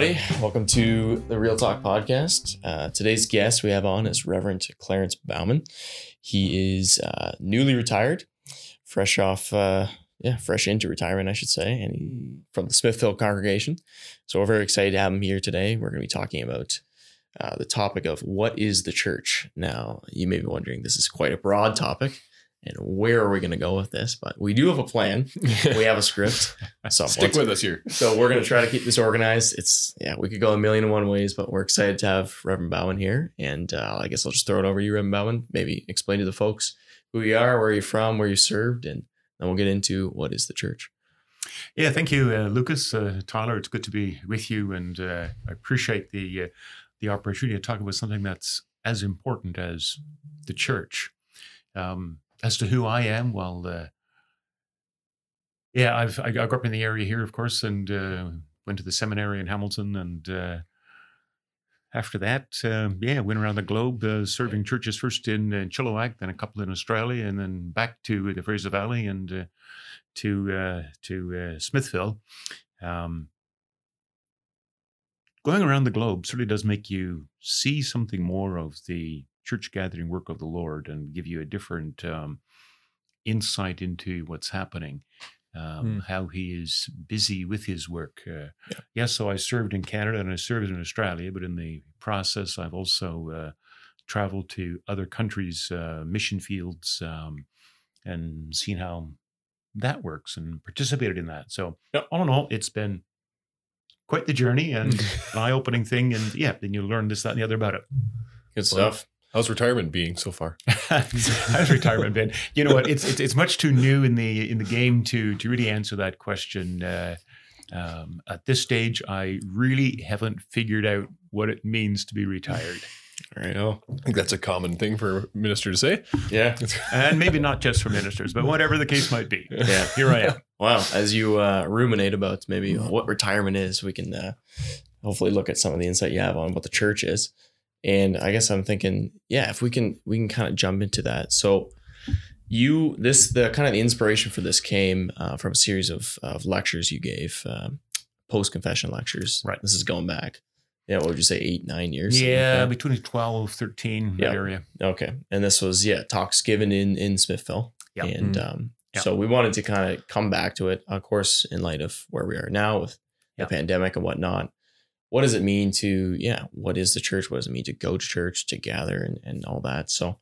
everybody. Welcome to the Real Talk podcast. Uh, today's guest we have on is Reverend Clarence Bouwman. He is uh, newly retired, fresh off, uh, yeah, fresh into retirement, I should say, and he, from the Smithville congregation. So we're very excited to have him here today. We're going to be talking about uh, the topic of what is the church. Now, you may be wondering, this is quite a broad topic and where are we going to go with this? But we do have a plan. we have a script. So Stick with us here. So we're going to try to keep this organized. It's yeah, we could go a million and one ways, but we're excited to have Reverend Bouwman here. And uh, I guess I'll just throw it over to you, Reverend Bouwman. Maybe explain to the folks who you are, where you're from, where you served, and then we'll get into what is the church. Yeah, thank you, uh, Lucas, uh, Tyler. It's good to be with you, and uh, I appreciate the uh, the opportunity to talk about something that's as important as the church. Um, as to who I am, well, uh, yeah, I've I, grew up in the area here, of course, and uh, went to the seminary in Hamilton, and uh, after that, uh, yeah, went around the globe uh, serving churches first in, in Chilliwack, then a couple in Australia, and then back to the Fraser Valley and uh, to to Smithville. Um, going around the globe certainly does make you see something more of the church gathering work of the Lord and give you a different um, insight into what's happening, um, mm. how He is busy with His work. Uh, yeah. Yes, so I served in Canada and I served in Australia, but in the process, I've also uh, traveled to other countries' uh, mission fields um, and seen how that works and participated in that. So, all in all, it's been quite the journey and an eye opening thing. And yeah, then you learn this, that, and the other about it. Good stuff. How's retirement being so far? How's retirement been? You know what? It's, it's, it's much too new in the in the game to to really answer that question. Uh, um, at this stage, I really haven't figured out what it means to be retired. Right. Oh, I think that's a common thing for a minister to say. Yeah. and maybe not just for ministers, but whatever the case might be. Yeah. Here I am. Wow. As you uh, ruminate about maybe what retirement is, we can uh, hopefully look at some of the insight you have on what the church is. And I guess I'm thinking, yeah, if we can, we can kind of jump into that. So you, this, the kind of the inspiration for this came uh, from a series of, of lectures you gave, um, post confession lectures. Right. This is going back. Yeah. What would you say? Eight, nine years? Yeah. Like between 12, 13, that area. Okay. And this was, yeah, talks given in, in Smithville. Yeah. And, mm-hmm. um, so we wanted to kind of come back to it, of course, in light of where we are now with the pandemic and whatnot what does it mean to yeah what is the church? What does it mean to go to church to gather and, and all that? So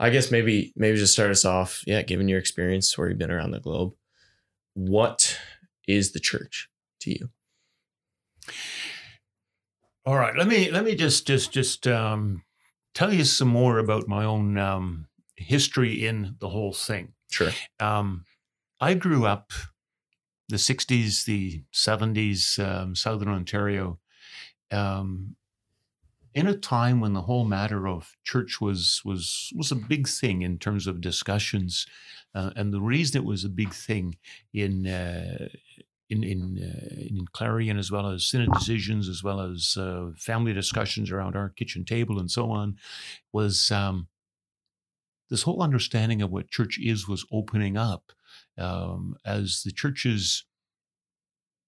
i guess maybe maybe just start us off yeah given your experience where you've been around the globe what is the church to you? All right let me let me just just just um, tell you some more about my own um, history in the whole thing. Sure. Um, i grew up the 60s the 70s um, southern ontario um, in a time when the whole matter of church was was was a big thing in terms of discussions, uh, and the reason it was a big thing in uh, in in, uh, in Clarion as well as synod decisions as well as uh, family discussions around our kitchen table and so on was um, this whole understanding of what church is was opening up um, as the churches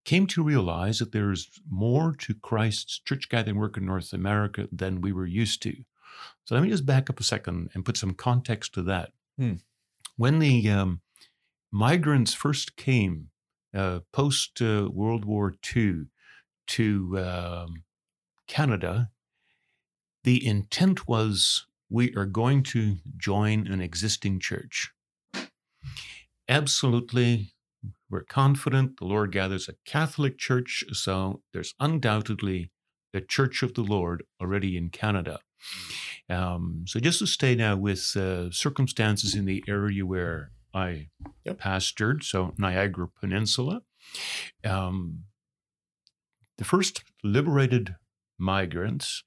came to realize that there's more to Christ's church gathering work in North America than we were used to. So let me just back up a second and put some context to that. Hmm. When the um, migrants first came uh, post uh, World War II to um, Canada, the intent was we are going to join an existing church. Absolutely we're confident the Lord gathers a Catholic church, so there's undoubtedly the Church of the Lord already in Canada. Um, so just to stay now with uh, circumstances in the area where I yep. pastored, so Niagara Peninsula, um, the first liberated migrants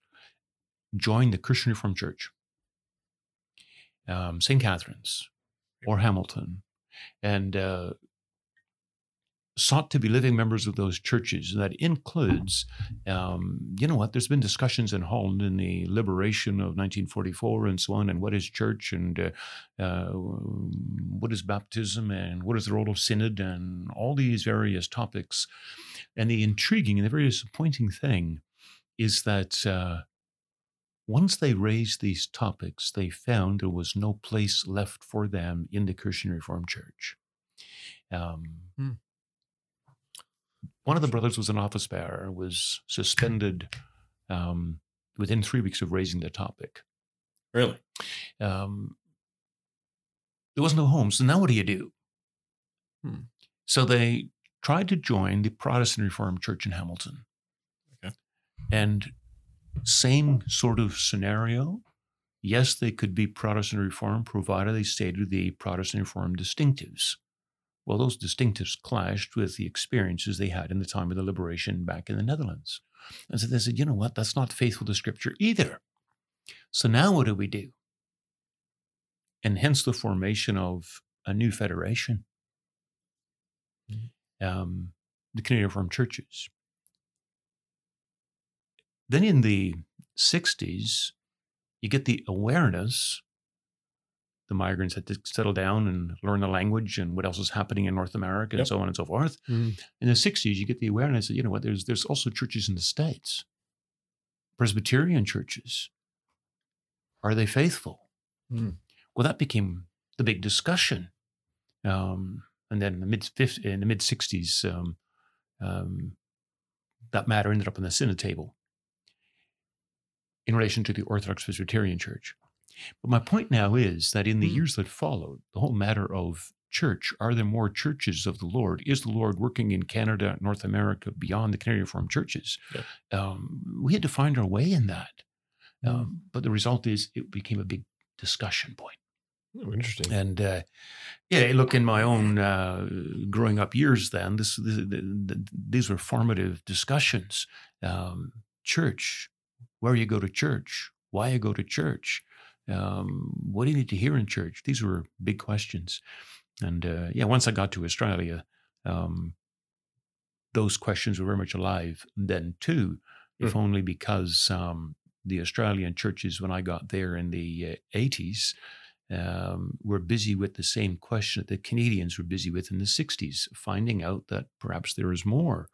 joined the Christian Reformed Church, um, St. Catharines or Hamilton. And uh, sought to be living members of those churches. And that includes, um, you know what, there's been discussions in Holland in the liberation of 1944 and so on, and what is church and uh, uh, what is baptism and what is the role of synod and all these various topics. And the intriguing and the very disappointing thing is that uh, once they raised these topics, they found there was no place left for them in the Christian Reformed Church. Um, Hmm. One of the brothers was an office bearer, was suspended um, within three weeks of raising the topic. Really? Um, there was no home, so now what do you do? Hmm. So they tried to join the Protestant Reformed Church in Hamilton. Okay. And same sort of scenario. Yes, they could be Protestant Reformed provided they stayed with the Protestant Reformed distinctives. Well, those distinctives clashed with the experiences they had in the time of the liberation back in the Netherlands. And so they said, you know what, that's not faithful to Scripture either. So now what do we do? And hence the formation of a new federation, um, the Canadian Reformed Churches. Then in the 60s, you get the awareness the migrants had to settle down and learn the language and what else is happening in North America and Yep. so on and so forth. Mhm. In the 60s, you get the awareness that, you know what, there's, there's also churches in the States, Presbyterian churches. Are they faithful? Hmm. Well, that became the big discussion. Um, and then in the mid in the mid 60s, um, um, that matter ended up on the synod table in relation to the Orthodox Presbyterian Church. But my point now is that in the Hmm. years that followed, the whole matter of church are there more churches of the Lord? Is the Lord working in Canada, North America, beyond the Canadian Reformed churches? Yeah. Um, we had to find our way in that. Hmm. Um, but the result is it became a big discussion point. Oh, interesting. And uh, yeah, look, in my own uh, growing up years, then this, this, the, these were formative discussions. Um, church, where you go to church, why you go to church, um, what do you need to hear in church? These were big questions. And uh, yeah, once I got to Australia, um, those questions were very much alive then too, if only because um, the Australian churches, when I got there in the uh, 80s, um, were busy with the same question that the Canadians were busy with in the 60s, finding out that perhaps there is more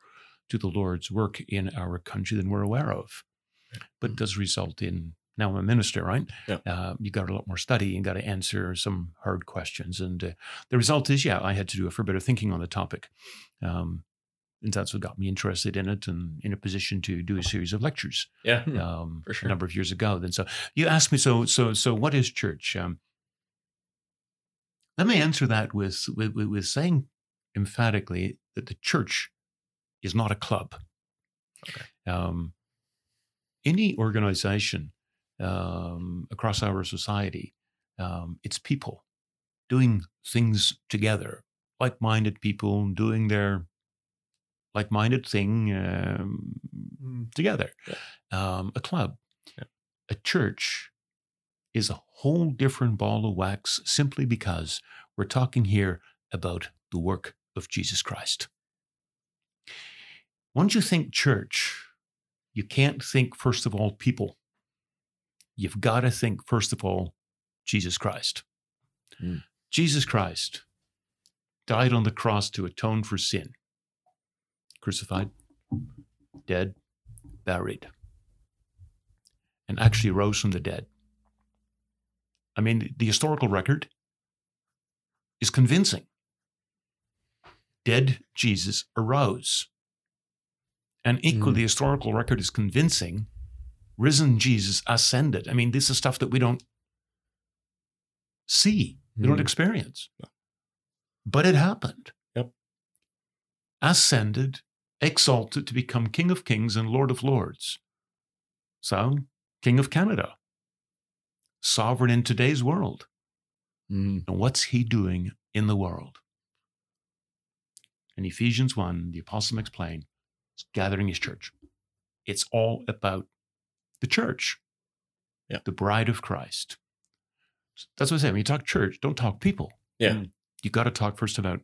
to the Lord's work in our country than we're aware of. But it does result in now I'm a minister, right? Yeah. Uh, you got a lot more study and got to answer some hard questions. And uh, the result is, yeah, I had to do a fair bit of thinking on the topic. Um, and that's what got me interested in it and in a position to do a series of lectures Yeah. Hmm. um, For a number of years ago. Then, so you asked me, so so so what is church? Um, let me answer that with, with with with saying emphatically that the church is not a club. Okay. Um, any organization um, across our society, um, it's people doing things together, like-minded people doing their like-minded thing um, Mm. together. Um, a club, Yeah. a church is a whole different ball of wax simply because we're talking here about the work of Jesus Christ. Once you think church, you can't think, first of all, people. You've got to think, first of all, Jesus Christ. Mm. Jesus Christ died on the cross to atone for sin, crucified, dead, buried, and actually rose from the dead. I mean, the historical record is convincing. Dead Jesus arose. And equally, Mm. the historical record is convincing. Risen Jesus ascended. I mean, this is stuff that we don't see, we don't Mm. experience. But it happened. Yep. Ascended, exalted to become King of Kings and Lord of Lords. So, King of Canada, sovereign in today's world. Mm. And what's he doing in the world? In Ephesians 1, the apostle makes plain, he's gathering his church. It's all about the church, Yeah. the bride of Christ. That's what I say. When you talk church, don't talk people. Yeah. You got to talk first about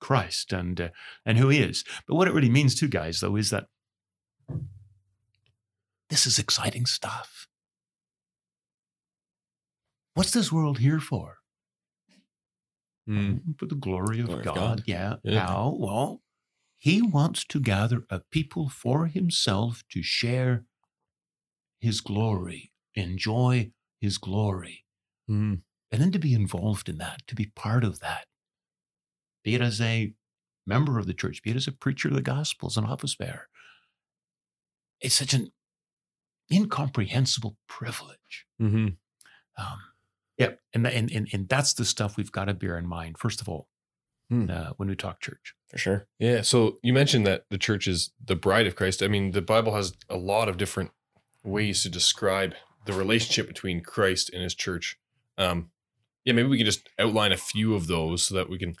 Christ and uh, and who He is. But what it really means, too, guys, though, is that this is exciting stuff. What's this world here for? Mm. For the glory of Glory of God. God. Yeah. Yeah. How? Well, He wants to gather a people for Himself to share His glory, enjoy His glory Mm. and then to be involved in that, to be part of that, be it as a member of the church, be it as a preacher of the gospel, as an office bearer. It's such an incomprehensible privilege. hmm Um, yeah, and, and and and that's the stuff we've got to bear in mind. First of all, Hmm. uh, when we talk church, For sure. Yeah. So you mentioned that the church is the bride of Christ. I mean, the Bible has a lot of different ways to describe the relationship between Christ and his church. Um, yeah, maybe we can just outline a few of those so that we can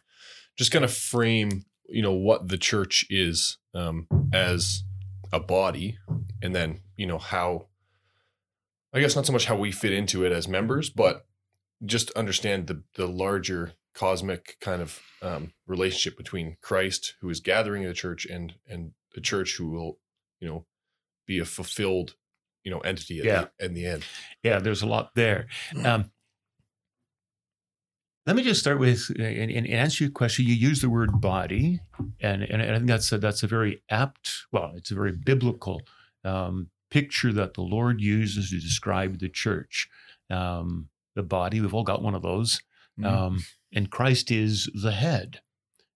just kind of frame, you know, what the church is um, as a body, and then you know how. I guess not so much how we fit into it as members, but just understand the the larger cosmic kind of um, relationship between Christ, who is gathering the church, and and the church, who will, you know, be a fulfilled, you know, entity at Yeah. the, in the end. yeah, there's a lot there. Um, let me just start with uh, and, and answer your question. You use the word body, and and I think that's a, that's a very apt. Well, it's a very biblical um, picture that the Lord uses to describe the church. Um, the body, we've all got one of those, um, and Christ is the head.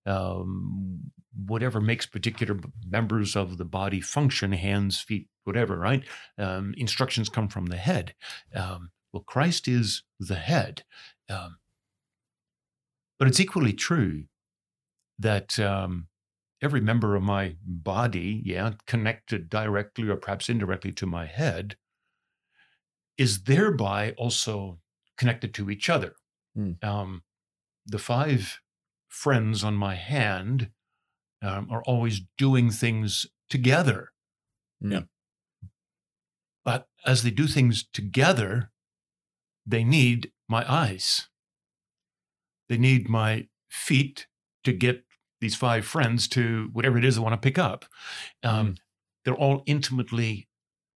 Um, whatever makes particular members of the body function, hands, feet, whatever, right? Um, instructions come from the head. Um, well, Christ is the head. Um, but it's equally true that um, every member of my body, yeah, connected directly or perhaps indirectly to my head, is thereby also connected to each other. Um, the five friends on my hand um, are always doing things together. Yeah. But as they do things together, they need my eyes. They need my feet to get these five friends to whatever it is they want to pick up. Um, They're all intimately,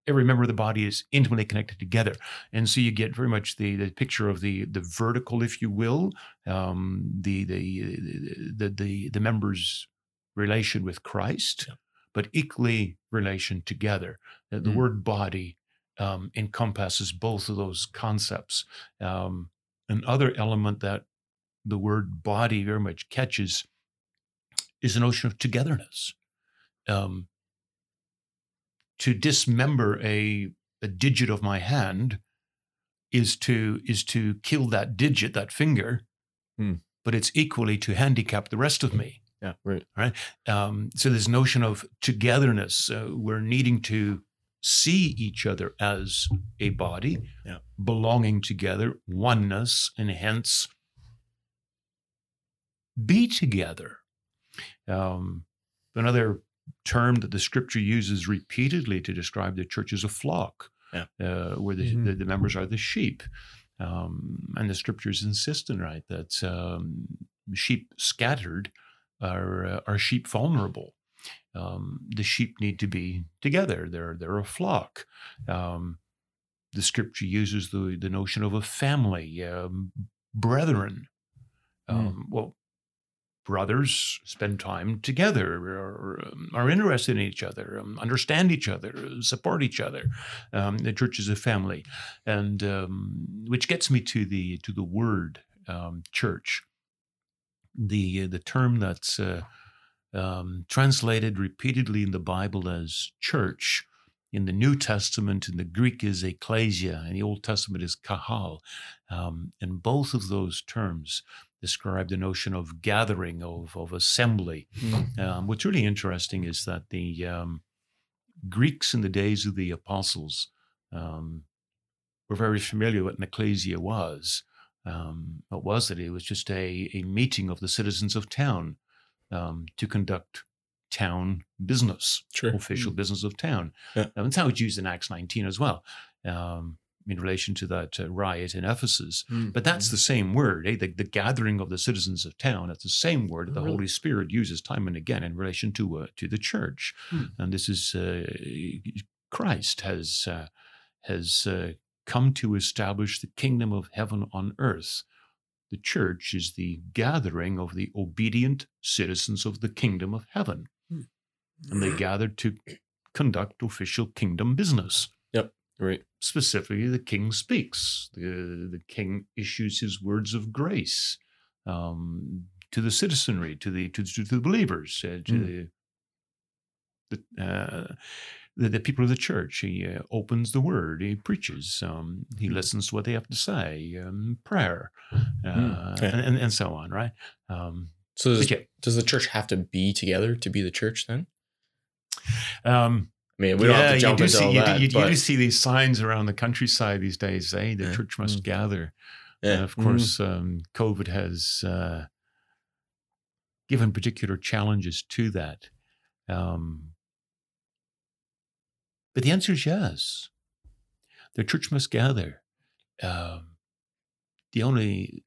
every member of the body is intimately connected together. And so you get very much the, the picture of the, the vertical, if you will, um, the, the, the, the, the members' relation with Christ, Yeah. but equally relation together. The Mm. word body um, encompasses both of those concepts. Um, another element that the word body very much catches is the notion of togetherness. Um, to dismember a, a digit of my hand is to is to kill that digit, that finger, Hmm. but it's equally to handicap the rest of me. Yeah. Right. Um, so this notion of togetherness, uh, we're needing to see each other as a body, Yeah. belonging together, oneness, and hence be together. Um, another term that the scripture uses repeatedly to describe the church is a flock, Yeah. uh, where the, Mhm. the, the members are the sheep. Um, and the scriptures insist on right that um, sheep scattered are uh, are sheep vulnerable. Um, the sheep need to be together. They're they're a flock. Um, the scripture uses the the notion of a family, um, brethren. Um, Well, brothers spend time together, are, um, are interested in each other, um, understand each other, support each other. Um, the church is a family, and um, which gets me to the to the word um, church. The the term that's uh, um, translated repeatedly in the Bible as church. In the New Testament, in the Greek is ecclesia, and the Old Testament is kahal. Um, and both of those terms describe the notion of gathering, of, of assembly. Um, what's really interesting is that the um, Greeks in the days of the apostles um, were very familiar what an ecclesia was. Um, what was it? It was just a, a meeting of the citizens of town um, to conduct town business, Sure. official business of town. Yeah. Um, that's how it's used in Acts 19 as well. Um, in relation to that uh, riot in Ephesus. Hmm. But that's the same word, eh? the, the gathering of the citizens of town. That's the same word that the Really? Holy Spirit uses time and again in relation to uh, to the church. Hmm. And this is uh, Christ has uh, has uh, come to establish the kingdom of heaven on earth. The church is the gathering of the obedient citizens of the kingdom of heaven, and they gather to conduct official kingdom business Yep, right. specifically the king speaks the, the king issues his words of grace um, to the citizenry to the to, to the believers uh, to Mm. the the, uh, the the people of the church he uh, opens the word he preaches um, he listens to what they have to say um, prayer uh, Okay. and, and so on right um, So does, yeah, does the church have to be together to be the church then? um, I mean, we don't have to jump you do into see, all you, that. do, you, you do see these signs around the countryside these days, eh? The Yeah. church must Mm. gather. yeah. And of course, um, COVID has uh, given particular challenges to that. Um, but the answer is yes. The church must gather. Um, the only,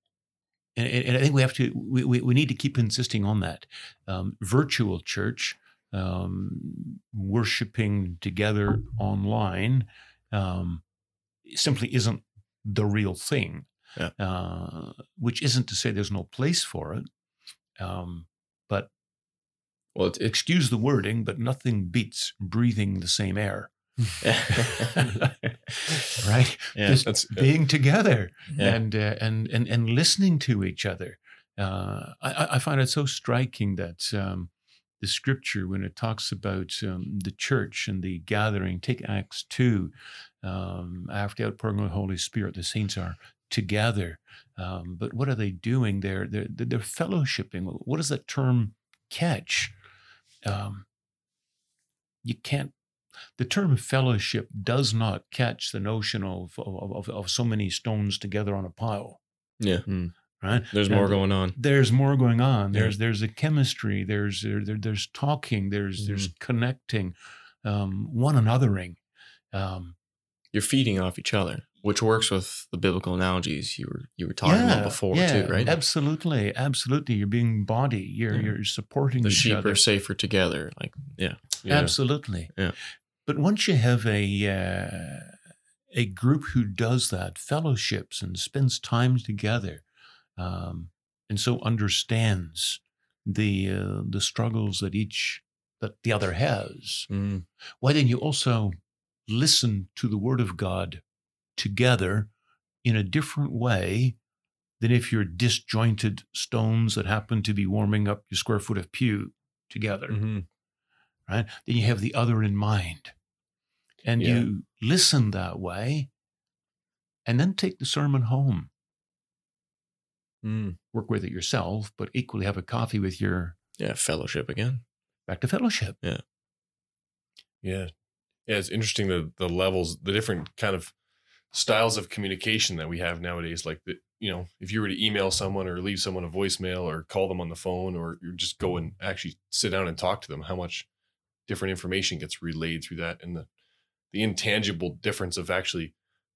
and, and I think we have to, we, we, we need to keep insisting on that. Um, virtual church, um, worshiping together online, um, simply isn't the real thing. Yeah. Uh, which isn't to say there's no place for it. Um, but well, excuse the wording, but nothing beats breathing the same air. right? yeah. Just being together Yeah. and, uh, and and and listening to each other. Uh, I- I, I find it so striking that um, the scripture, when it talks about um, the church and the gathering, take Acts two, um, after the outpouring of the Holy Spirit, the saints are together. Um, but what are they doing? They're they're they're fellowshipping. What does that term catch? Um, you can't the term fellowship does not catch the notion of of, of, of so many stones together on a pile yeah. right There's more going on. there's more going on Yeah. there's there's a chemistry there's there, there- there's talking there's Mm-hmm. there's connecting um, one anothering um, You're feeding off each other, which works with the biblical analogies you were you were talking about before too, right? absolutely absolutely you're being body you're Yeah. you're supporting the each sheep other are safer together. Like, yeah. Yeah. Absolutely. Yeah. But once you have a uh, a group who does that, fellowships and spends time together, um, and so understands the uh, the struggles that each that the other has, Mm. why then you also listen to the Word of God together in a different way than if you're disjointed stones that happen to be warming up your square foot of pew together Mhm. Right? Then you have the other in mind. And Yeah. you listen that way and then take the sermon home. Mm. Work with it yourself, but equally have a coffee with your Yeah. Fellowship again. back to fellowship. Yeah. Yeah, it's interesting the the levels, the different kind of styles of communication that we have nowadays. Like the, you know, if you were to email someone or leave someone a voicemail or call them on the phone or just go and actually sit down and talk to them, how much different information gets relayed through that and the the intangible difference of actually,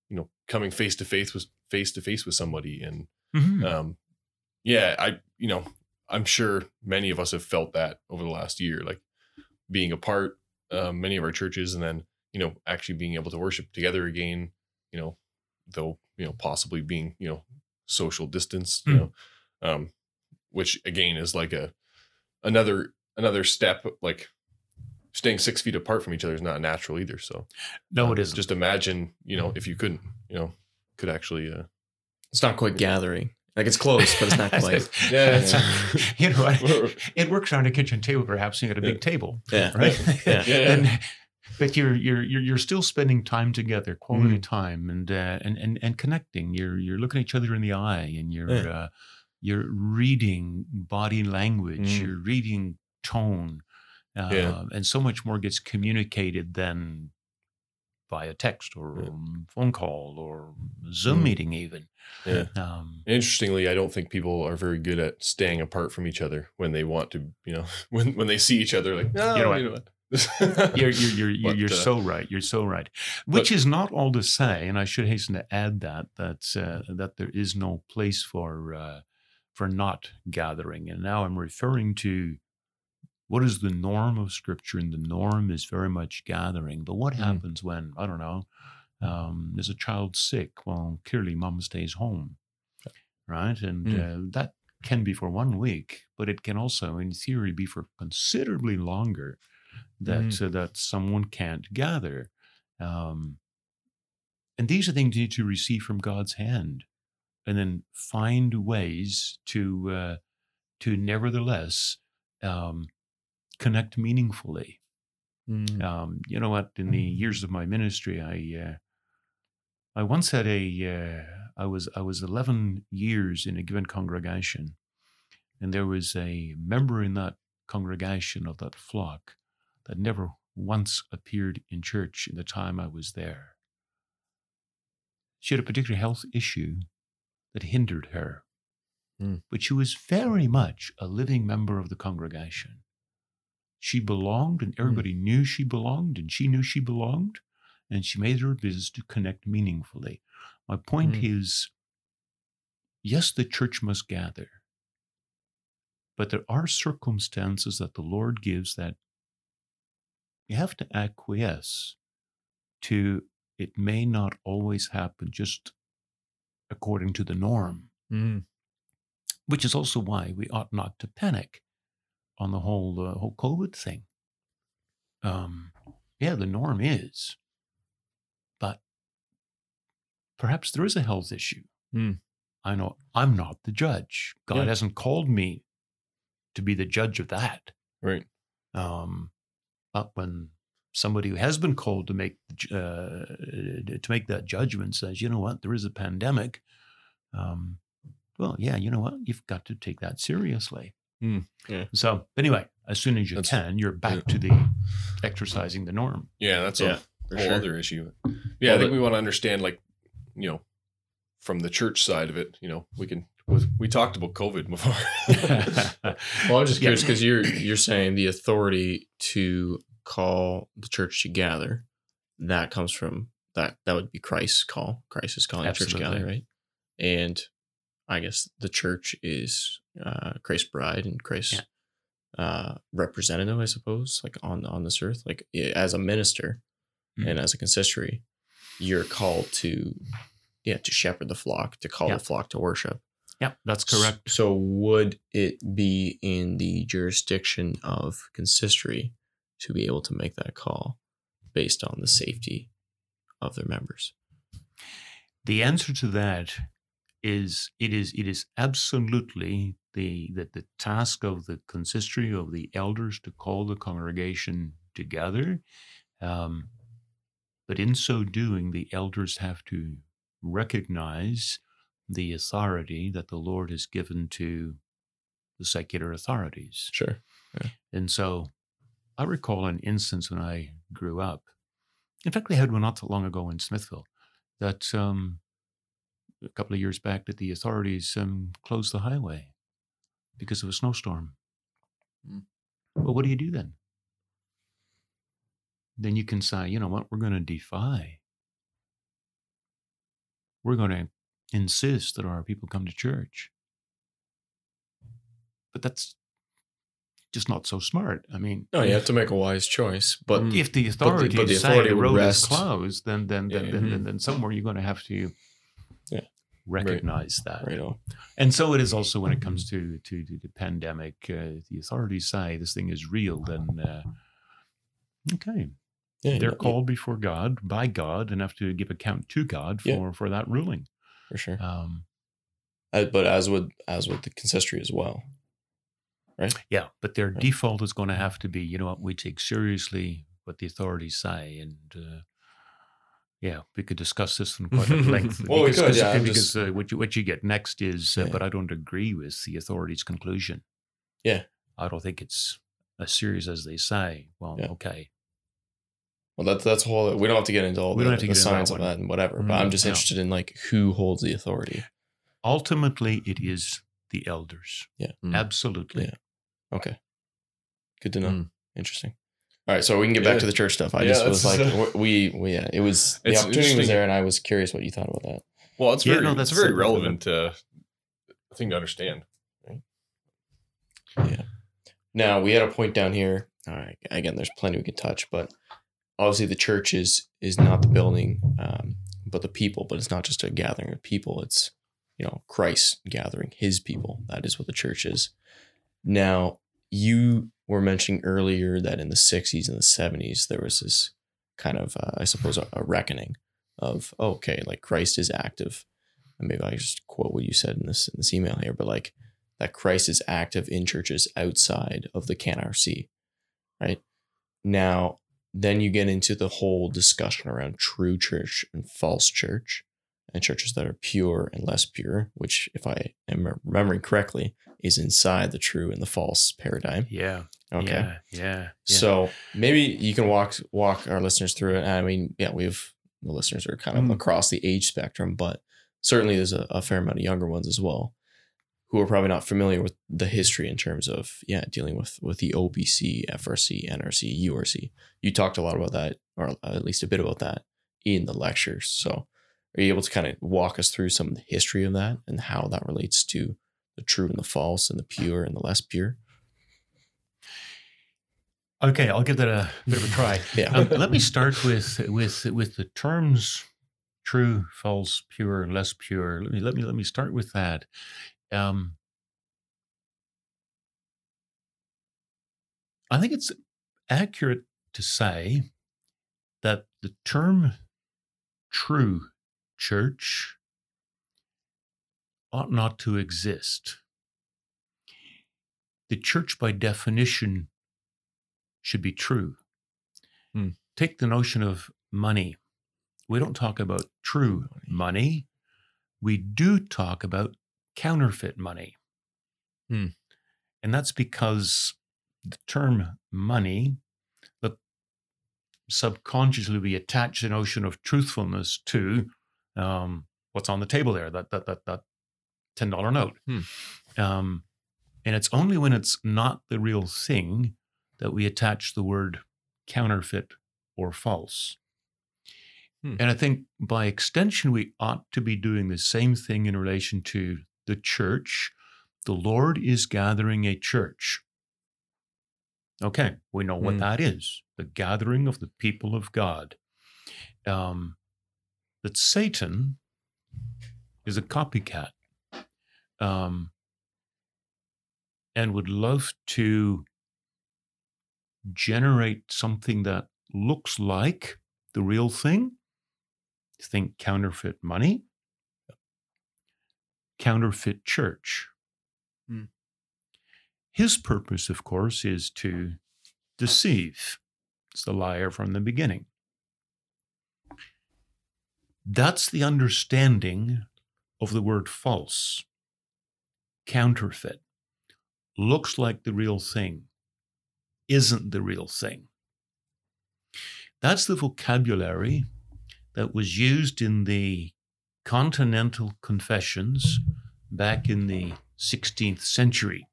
you know, coming face to face with face to face with somebody and Mhm. um yeah i you know i'm sure many of us have felt that over the last year like being apart um, many of our churches and then you know actually being able to worship together again you know though you know possibly being you know social distance you Hmm. know um which again is like a another another step like staying six feet apart from each other is not natural either so no, uh, it isn't. just imagine you know if you couldn't you know could actually uh It's not quite gathering. Like it's close, but it's not quite. Yeah, it's- you know, what? it works around a kitchen table, perhaps. and You got a big table, Yeah. right? Yeah. Yeah. And, but you're, you're you're you're still spending time together, quality Mm. time, and uh, and and and connecting. You're you're looking each other in the eye, and you're Yeah. uh, you're reading body language. Mm. You're reading tone, Yeah. and so much more gets communicated than via text or phone call or Zoom Mm. meeting, even. Yeah. Um, Interestingly, I don't think people are very good at staying apart from each other when they want to, you know, when when they see each other. Like, oh, You know you what? know what? You're, you're, you're, you're, But, you're uh, so right. You're so right. Which is not all to say, and I should hasten to add that that uh, that there is no place for uh, for not gathering. And now I'm referring to what is the norm of Scripture, and the norm is very much gathering. But what Mm. happens when I don't know? Um, there's a child sick. Well, clearly, mom stays home, right? And Mm. uh, that can be for one week, but it can also, in theory, be for considerably longer that uh, that someone can't gather. Um, and these are things you need to receive from God's hand, and then find ways to uh, to nevertheless um, connect meaningfully. Mm. Um, you know what? In the years of my ministry, I uh, I once had a uh, I was I was eleven years in a given congregation, and there was a member in that congregation of that flock that never once appeared in church in the time I was there. She had a particular health issue that hindered her, Mm. but she was very much a living member of the congregation. She belonged, and everybody knew she belonged, and she knew she belonged, and she made her business to connect meaningfully. My point Mm. is yes, the church must gather, but there are circumstances that the Lord gives that you have to acquiesce to. It may not always happen just according to the norm Mm. which is also why we ought not to panic on the whole uh, whole COVID thing. Um, yeah, the norm is, but perhaps there is a health issue. Hmm. I know I'm not the judge. God Yeah. hasn't called me to be the judge of that. Right. Um, but when somebody who has been called to make uh, to make that judgment says, you know what, there is a pandemic. Um, well, yeah, you know what, you've got to take that seriously. Hmm. Yeah. So anyway, as soon as you That's- can, you're back yeah. to the exercising the norm. Yeah, that's Yeah, a whole sure. other issue. Yeah, Well, I think the- we want to understand, like, you know, from the church side of it. You know, we can. We, we talked about COVID before. Well, I'm just curious because you're you're saying the authority to call the church to gather that comes from that that would be Christ's call. Christ is calling the church to gather, right? And I guess the church is uh, Christ's bride and Christ's uh, representative, I suppose, like on on this earth. Like as a minister Mhm. and as a consistory, you're called to yeah to shepherd the flock, to call Yeah. the flock to worship. yeah, that's correct. So would it be in the jurisdiction of consistory to be able to make that call based on the safety of their members? The answer to that is it is it is absolutely the that the task of the consistory of the elders to call the congregation together. Um, but in so doing, the elders have to recognize the authority that the Lord has given to the secular authorities. Sure. And so I recall an instance when I grew up. In fact, we had one not so long ago in Smithville that um, a couple of years back that the authorities um, closed the highway because of a snowstorm. Hmm. Well, what do you do then? Then you can say, you know what, we're going to defy. We're going to insist that our people come to church. But that's just not so smart. I mean, No, you have to make a wise choice, but Mm. if the the- authorities but the say authority the road rest- is closed, then then then, Yeah, then, yeah. then, then somewhere you're going to have to Yeah. recognize that. right. And so it is also when it comes to to, to the pandemic. Uh, the authorities say this thing is real, then uh, okay, Yeah, they're yeah, called before God by God and have to give account to God for for that ruling. for sure. Um, Uh, but as with as with the consistory as well. Right? Yeah, but their Right. default is going to have to be, you know what, we take seriously what the authorities say, and uh, yeah, we could discuss this in quite at length. Well, we because, could, yeah, because just- uh, what you what you get next is, uh, Yeah. but I don't agree with the authorities' conclusion. Yeah. I don't think it's as serious as they say. Well, Yeah. okay, Well, that's that's a whole. We don't have to get into all We the, don't have to the get into that science of one. that and whatever. But Mm, I'm just no. interested in like who holds the authority. ultimately, it is the elders. Yeah. Mm. absolutely. Yeah. Okay. Good to know. Mm. Interesting. All right, so we can get back Yeah. to the church stuff. I Yeah, just was like, that's- we, we, yeah, it was the opportunity was there, and I was curious what you thought about that. Well, it's Yeah, very no, that's a very relevant uh, thing to understand. Right? Yeah. Now we had a point down here. All right, again, there's plenty we can touch, but obviously the church is is not the building, um, but the people. But it's not just a gathering of people. It's you know Christ gathering His people. That is what the church is. Now you were mentioning earlier that in the '60s and the '70s there was this kind of, uh, I suppose, a, a reckoning of oh, okay, like Christ is active. And maybe I just quote what you said in this in this email here, but like that Christ is active in churches outside of the CanRC, right? Now, then you get into the whole discussion around true church and false church, and churches that are pure and less pure, which, if I am remembering correctly, is inside the true and the false paradigm. Yeah. Okay. Yeah. Yeah. yeah. So maybe you can walk walk our listeners through it. I mean, yeah, we have the listeners are kind of Mm. across the age spectrum, but certainly there's a, a fair amount of younger ones as well who are probably not familiar with the history in terms of yeah dealing with with the OPC, FRC, NRC, URC. You talked a lot about that, or at least a bit about that in the lectures. So are you able to kind of walk us through some of the history of that and how that relates to the true and the false and the pure and the less pure? Okay, I'll give that a bit of a try. Yeah. Um, let me start with with with the terms true, false, pure, less pure. Let me let me let me start with that. Um, I think it's accurate to say that the term true church ought not to exist. The church, by definition, should be true. Hmm. Take the notion of money. We don't talk about true money. We do talk about counterfeit money. Hmm. And that's because the term money, look, subconsciously we attach the notion of truthfulness to um, what's on the table there, that that that that ten dollar note. Hmm. Um, and it's only when it's not the real thing that we attach the word counterfeit or false. Hmm. And I think by extension, we ought to be doing the same thing in relation to the church. The Lord is gathering a church. Okay, we know what Hmm. that is the gathering of the people of God. Um, that Satan is a copycat um, and would love to generate something that looks like the real thing. Think counterfeit money, counterfeit church. Hmm. His purpose, of course, is to deceive. It's the liar from the beginning. That's the understanding of the word false, counterfeit. Looks like the real thing, isn't the real thing. That's the vocabulary that was used in the Continental Confessions back in the 16th century.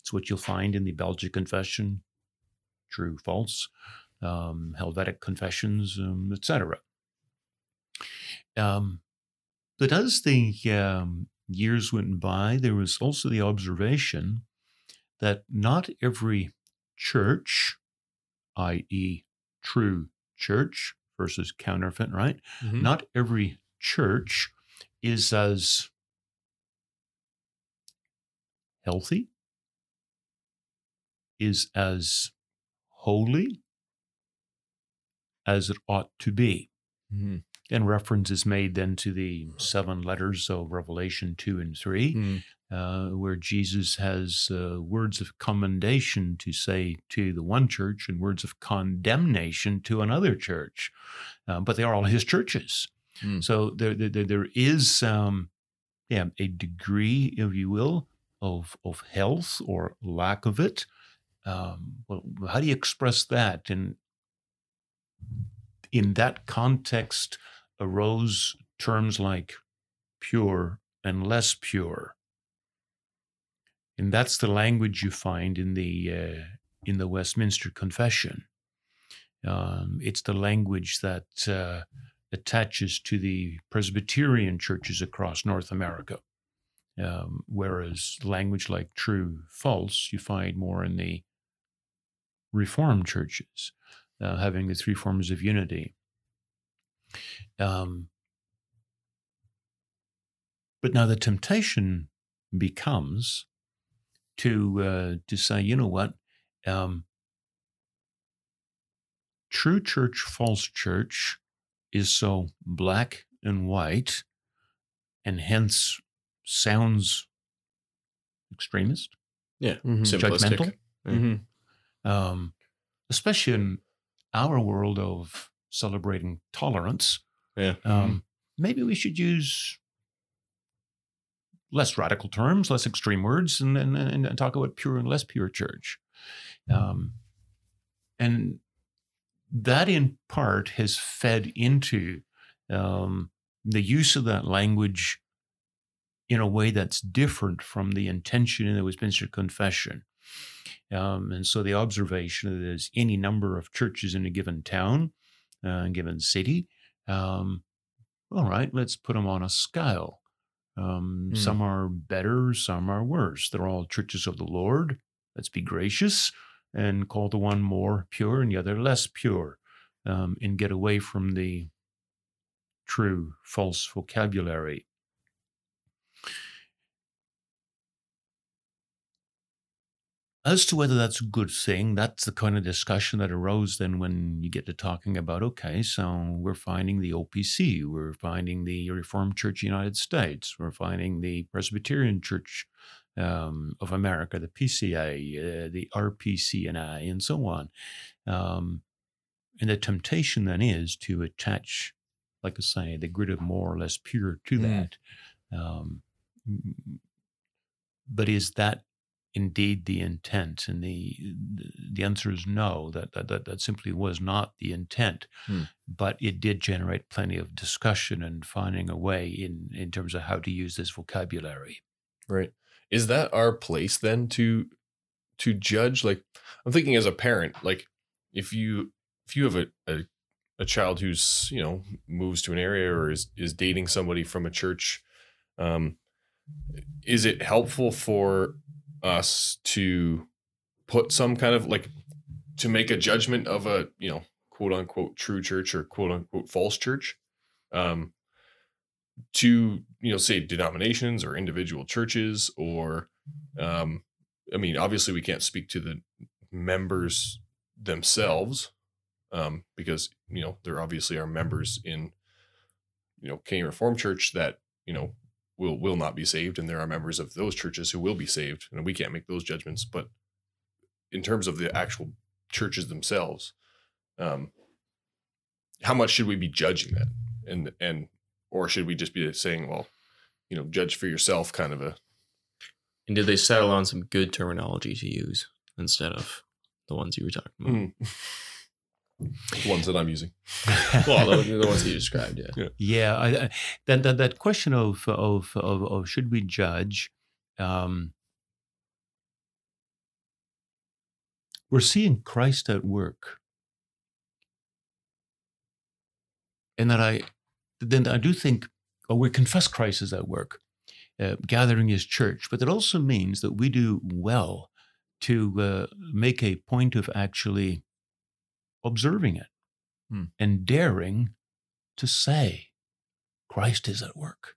It's what you'll find in the Belgic Confession, true, false, um, Helvetic Confessions, um, etc. Um, but as the um, years went by, there was also the observation that not every church, i.e., true church versus counterfeit, right? Mhm. Not every church is as healthy, is as holy as it ought to be. Mhm. And reference is made then to the seven letters of Revelation 2 and 3, Mhm. uh, where Jesus has uh, words of commendation to say to the one church and words of condemnation to another church. Uh, but they are all his churches. Mm. So there, there, there is um, yeah, a degree, if you will, of, of health or lack of it. Um, well, how do you express that? And in that context arose terms like pure and less pure. And that's the language you find in the uh, in the Westminster Confession. Um, it's the language that uh, attaches to the Presbyterian churches across North America. Um, whereas language like true, false, you find more in the Reformed churches, uh, having the three forms of unity. Um, but now the temptation becomes to uh, to say, you know what, um, true church, false church is so black and white, and hence sounds extremist, Yeah. Mhm. Simplistic. judgmental, Mhm. um, especially in our world of celebrating tolerance. Yeah. Um, maybe we should use less radical terms, less extreme words, and, and, and talk about pure and less pure church. Um, and that, in part, has fed into um, the use of that language in a way that's different from the intention in the Westminster Confession. Um, and so the observation that there's any number of churches in a given town, a given city. Um, all right, let's put them on a scale. Um, Hmm. Some are better, some are worse. They're all churches of the Lord. Let's be gracious and call the one more pure and the other less pure um, and get away from the true false vocabulary. As to whether that's a good thing, that's the kind of discussion that arose then when you get to talking about okay, so we're finding the OPC, we're finding the Reformed Church United States, we're finding the Presbyterian Church um, of America, the PCA, uh, the RPCNI, and so on. Um, and the temptation then is to attach, like I say, the grid of more or less pure to Mm. that. Um, but is that indeed the intent? And the the answer is no. That that that, simply was not the intent. Hmm. But it did generate plenty of discussion and finding a way in in terms of how to use this vocabulary. Right. Is that our place then to to judge? Like I'm thinking as a parent, like if you if you have a, a a child who's, you know, moves to an area or is is dating somebody from a church, um, is it helpful for us to put some kind of like to make a judgment of a, you know, quote unquote true church or quote unquote false church? Um to you know say denominations or individual churches or um i mean obviously we can't speak to the members themselves um because you know there obviously are members in you know Canadian Reformed Church that you know will will not be saved and there are members of those churches who will be saved and we can't make those judgments but in terms of the actual churches themselves um how much should we be judging that and and or should we just be saying well you know judge for yourself kind of a And did they settle on some good terminology to use instead of the ones you were talking about? the ones that i'm using Well, the, the ones that you described, yeah. Yeah, I, I, that, that that question of of of, of should we judge? Um, we're seeing Christ at work, and that I then I do think, oh, we confess Christ is at work, uh, gathering His church, but that also means that we do well to uh, make a point of actually observing it Hmm. and daring to say, Christ is at work.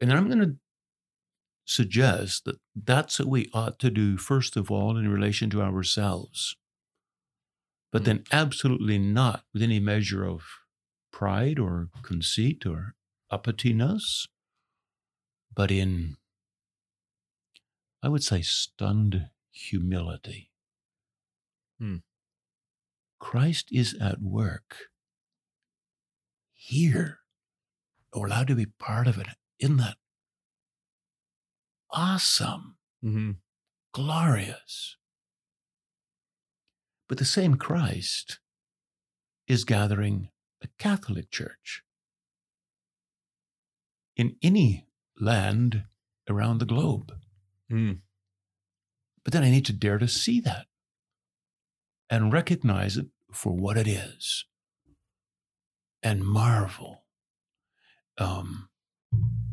And then I'm going to suggest that that's what we ought to do, first of all, in relation to ourselves, but Mm. then absolutely not with any measure of pride or conceit or uppityness, but in, I would say, stunned humility. Hmm. Christ is at work here. We're allowed to be part of it. Isn't that awesome? mm-hmm. glorious. But the same Christ is gathering a Catholic Church in any land around the globe. Mm. But then I need to dare to see that. And recognize it for what it is and marvel. Um,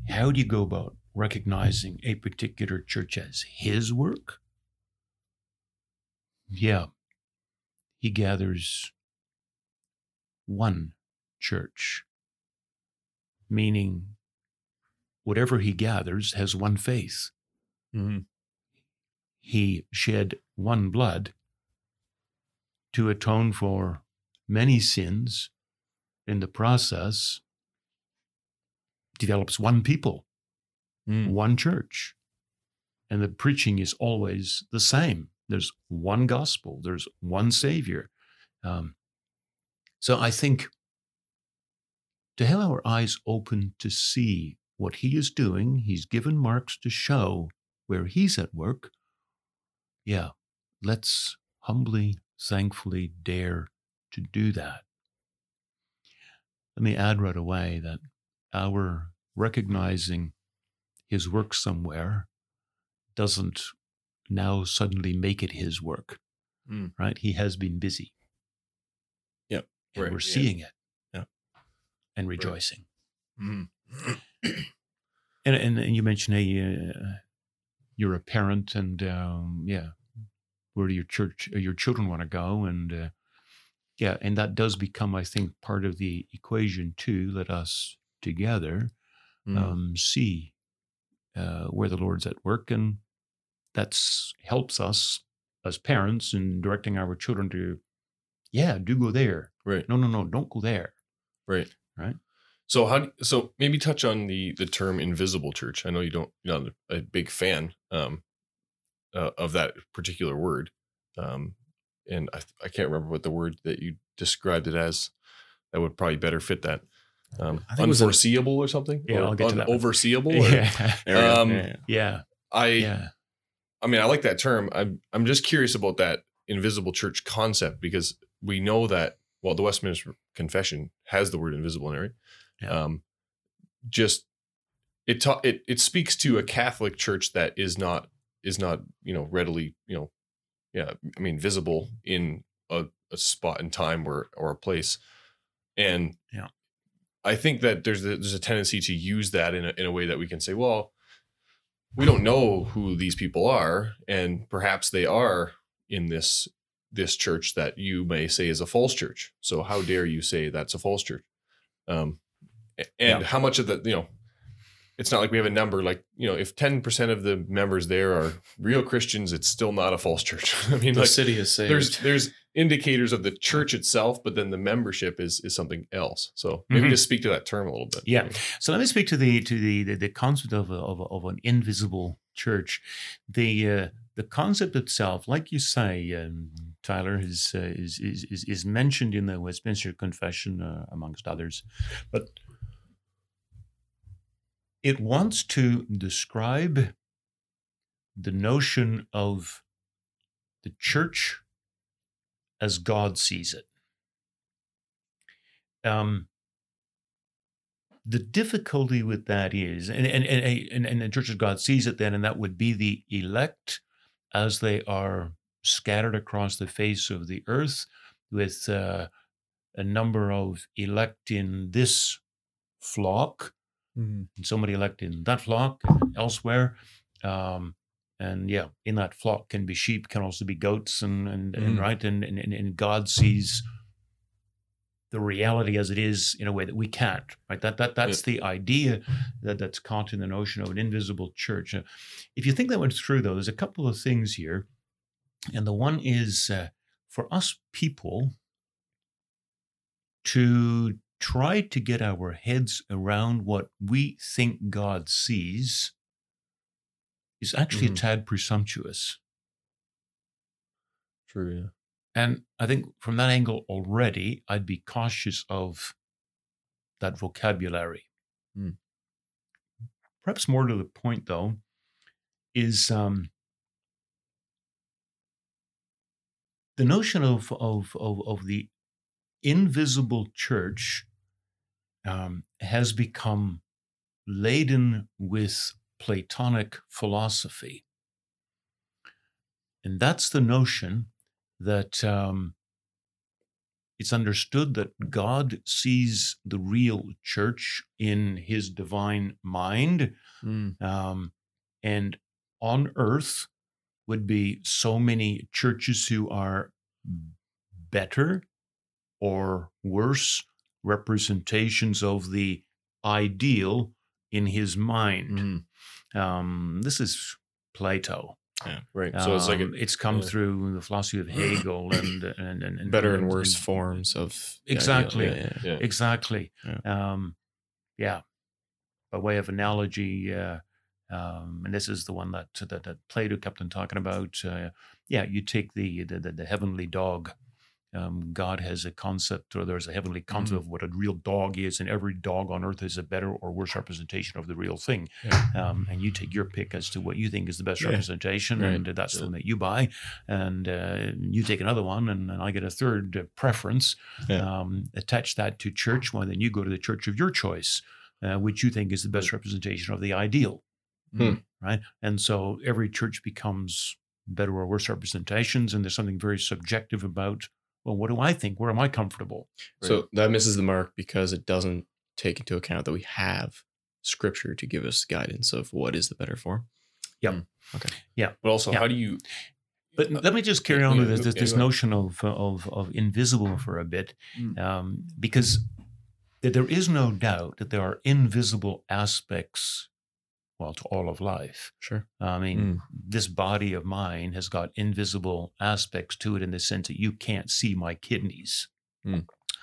how do you go about recognizing a particular church as his work? Yeah, he gathers one church, meaning whatever he gathers has one faith. Mm-hmm. He shed one blood to atone for many sins. In the process, develops one people, Mm. one church. And the preaching is always the same. There's one gospel, there's one Savior. Um, so I think to have our eyes open to see what He is doing, He's given marks to show where He's at work. Yeah, let's humbly, thankfully dare to do that. Let me add right away that our recognizing his work somewhere doesn't now suddenly make it his work, Mm. right? He has been busy. Yep, And right, we're yeah. seeing it. Yeah. And rejoicing. Mhm. And, and and you mentioned hey, uh, you're a parent, and um, yeah, where do your church, uh, your children want to go, and uh, yeah, and that does become, I think, part of the equation too. Let us together Mhm. um, see uh, where the Lord's at work, and that helps us as parents in directing our children to, yeah, do go there. right. No, no, no, don't go there. Right. Right. So how do- so maybe touch on the the term invisible church. I know you don't you're not a big fan um uh, of that particular word. Um and I I can't remember what the word that you described it as that would probably better fit that. Um I think it was an- unforeseeable or something? Yeah, or I'll get to that. Overseeable? or- Yeah, There we go. Um, Yeah, yeah. yeah, I yeah. I mean, I like that term. I'm I'm just curious about that invisible church concept because we know that well, the Westminster Confession has the word invisible in it. Right? Yeah. Um, just it ta- it it speaks to a Catholic church that is not is not you know readily you know yeah I mean visible in a, a spot in time or or a place, and Yeah. I think that there's a, there's a tendency to use that in a, in a way that we can say well we don't know who these people are and perhaps they are in this this church that you may say is a false church so how dare you say that's a false church um and Yeah. how much of the you know it's not like we have a number like you know if 10% of the members there are real christians it's still not a false church i mean The like city is saved. there's there's indicators of the church itself but then the membership is is something else so maybe Mhm. just speak to that term a little bit Yeah. So let me speak to the to the the, the concept of a, of, a, of an invisible church. The uh, the concept itself, like you say, um, Tyler, is, uh, is is is is mentioned in the Westminster Confession uh, amongst others, but it wants to describe the notion of the church as God sees it. Um, the difficulty with that is, and and and, and, the Church of God sees it then, and that would be the elect as they are scattered across the face of the earth, with uh, a number of elect in this flock, Mm-hmm. and somebody elect in that flock elsewhere. Um, and yeah, in that flock can be sheep, can also be goats, and and, and Mm. right, and, and and God sees the reality as it is in a way that we can't. Right, that that that's the idea that that's caught in the notion of an invisible church. Now, if you think that went through, though, there's a couple of things here, and the one is uh, for us people to try to get our heads around what we think God sees is actually Mhm. a tad presumptuous. true yeah And I think from that angle already, I'd be cautious of that vocabulary. Hmm. Perhaps more to the point, though, is um, the notion of, of, of, of the invisible church um, has become laden with Platonic philosophy. And that's the notion that um, it's understood that God sees the real church in his divine mind. Mm. Um, and on earth would be so many churches who are better or worse representations of the ideal in his mind. Mm. Um, this is Plato. Right. So it's like Um, a, it's come yeah. through the philosophy of Hegel and and, and, and Better and and- worse forms of. Exactly. Yeah, yeah. yeah. Exactly. Yeah. Um, yeah. By way of analogy, uh, um, and this is the one that that, that Plato kept on talking about. Uh, yeah, you take the the, the, the heavenly dog. Um, God has a concept, or there's a heavenly concept of what a real dog is, and every dog on earth is a better or worse representation of the real thing. Yeah. Um, and you take your pick as to what you think is the best Yeah. representation, Right. and that's the one that you buy. And uh, you take another one, and, and I get a third uh, preference Yeah. um, attach that to church, well, then you go to the church of your choice, uh, which you think is the best representation of the ideal, Hmm. right? And so every church becomes better or worse representations, and there's something very subjective about, well, what do I think? Where am I comfortable? So that misses the mark because it doesn't take into account that we have scripture to give us guidance of what is the better form. Yeah. Okay. Yeah. But also, Yeah. how do you? But Uh, let me just carry on with this, this, notion of, of, of invisible for a bit, Mm. um, because th- there is no doubt that there are invisible aspects, well, to all of life. Sure. I mean, Mm. this body of mine has got invisible aspects to it in the sense that you can't see my kidneys.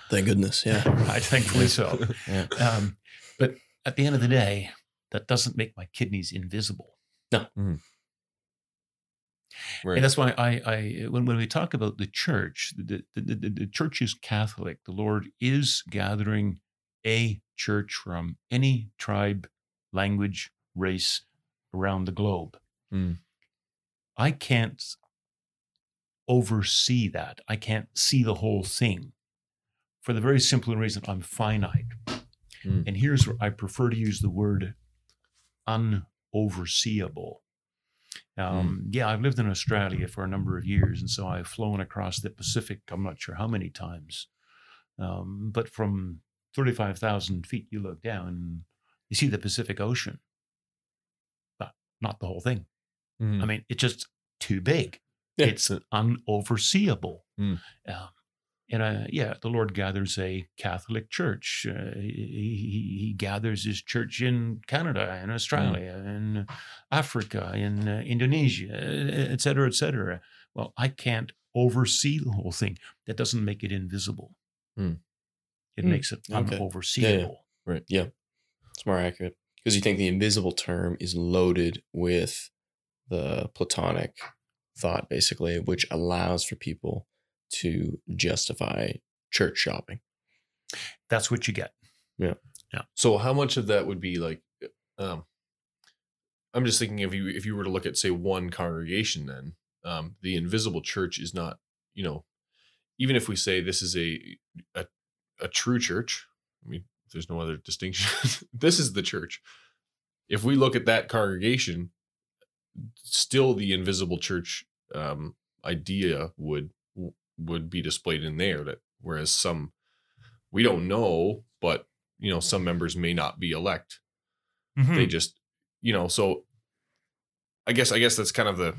Thank goodness. Yeah. Right, thankfully so. Yeah. Um, but at the end of the day, that doesn't make my kidneys invisible. Right. And that's why I, I when, when we talk about the church, the, the, the, the church is Catholic. The Lord is gathering a church from any tribe, language, race around the globe. Mm. I can't oversee that. I can't see the whole thing for the very simple reason I'm finite. Mm. And here's where I prefer to use the word unoverseeable. Um, Yeah, I've lived in Australia for a number of years, and so I've flown across the Pacific. I'm not sure how many times, um, but from 35,000 feet, you look down, and you see the Pacific Ocean, not the whole thing. Mhm. I mean, it's just too big. Yeah. It's unoverseeable. Mm. Um, and uh, yeah, the Lord gathers a Catholic church. Uh, he, he, he gathers his church in Canada and Australia and Africa and uh, Indonesia, uh, et cetera, et cetera. Well, I can't oversee the whole thing. That doesn't make it invisible. Mm. It Mm. makes it Okay. unoverseeable. Right. Yeah. It's more accurate because you think the invisible term is loaded with the Platonic thought, basically, which allows for people to justify church shopping. That's what you get. Yeah. Yeah. So how much of that would be like? Um, I'm just thinking if you if you were to look at say one congregation, then um, the invisible church is not you know even if we say this is a a, a true church. I mean, if there's no other distinction. this is the church. If we look at that congregation, still the invisible church um, idea would would be displayed in there. That whereas some we don't know, but you know some members may not be elect. Hmm. They just you know so. I guess I guess that's kind of the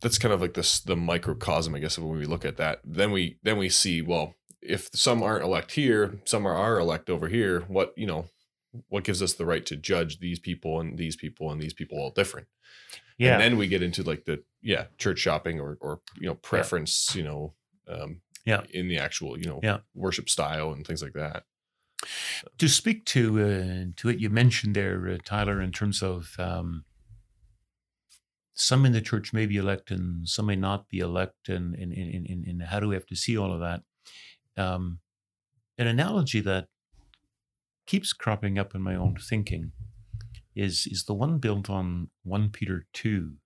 that's kind of like this the microcosm I guess when we look at that. Then we then we see well if some aren't elect here, some are, are elect over here. What you know what gives us the right to judge these people and these people and these people all different? yeah. and then we get into like the yeah church shopping or or you know preference you know um Yeah. in the actual you know Yeah. worship style and things like that to speak to uh, to it, you mentioned there, uh, Tyler, in terms of um, some in the church may be elect and some may not be elect, and and, and, and, and how do we have to see all of that? Um, an analogy that keeps cropping up in my own thinking is is the one built on one Peter two,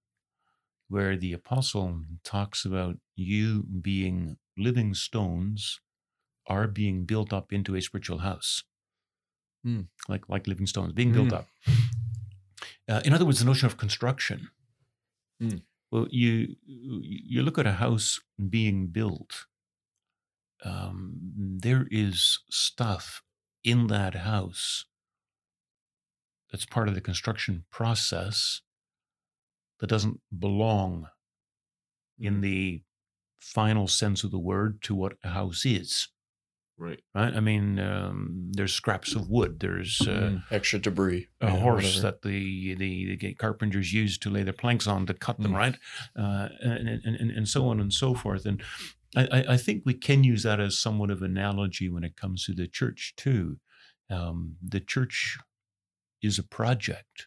where the apostle talks about you being living stones are being built up into a spiritual house, Hmm. like like living stones being built Hmm. up. Uh, in other words, the notion of construction. Hmm. Well, you you look at a house being built. Um, there is stuff in that house that's part of the construction process that doesn't belong in the final sense of the word to what a house is. Right. Right. I mean, um, there's scraps of wood. There's uh, Extra debris. a yeah, horse whatever. that the, the the carpenters use to lay their planks on to cut them, Mm. right? Uh, and, and, and and so on and so forth. And I, I- think we can use that as somewhat of analogy when it comes to the church too. Um, the church is a project,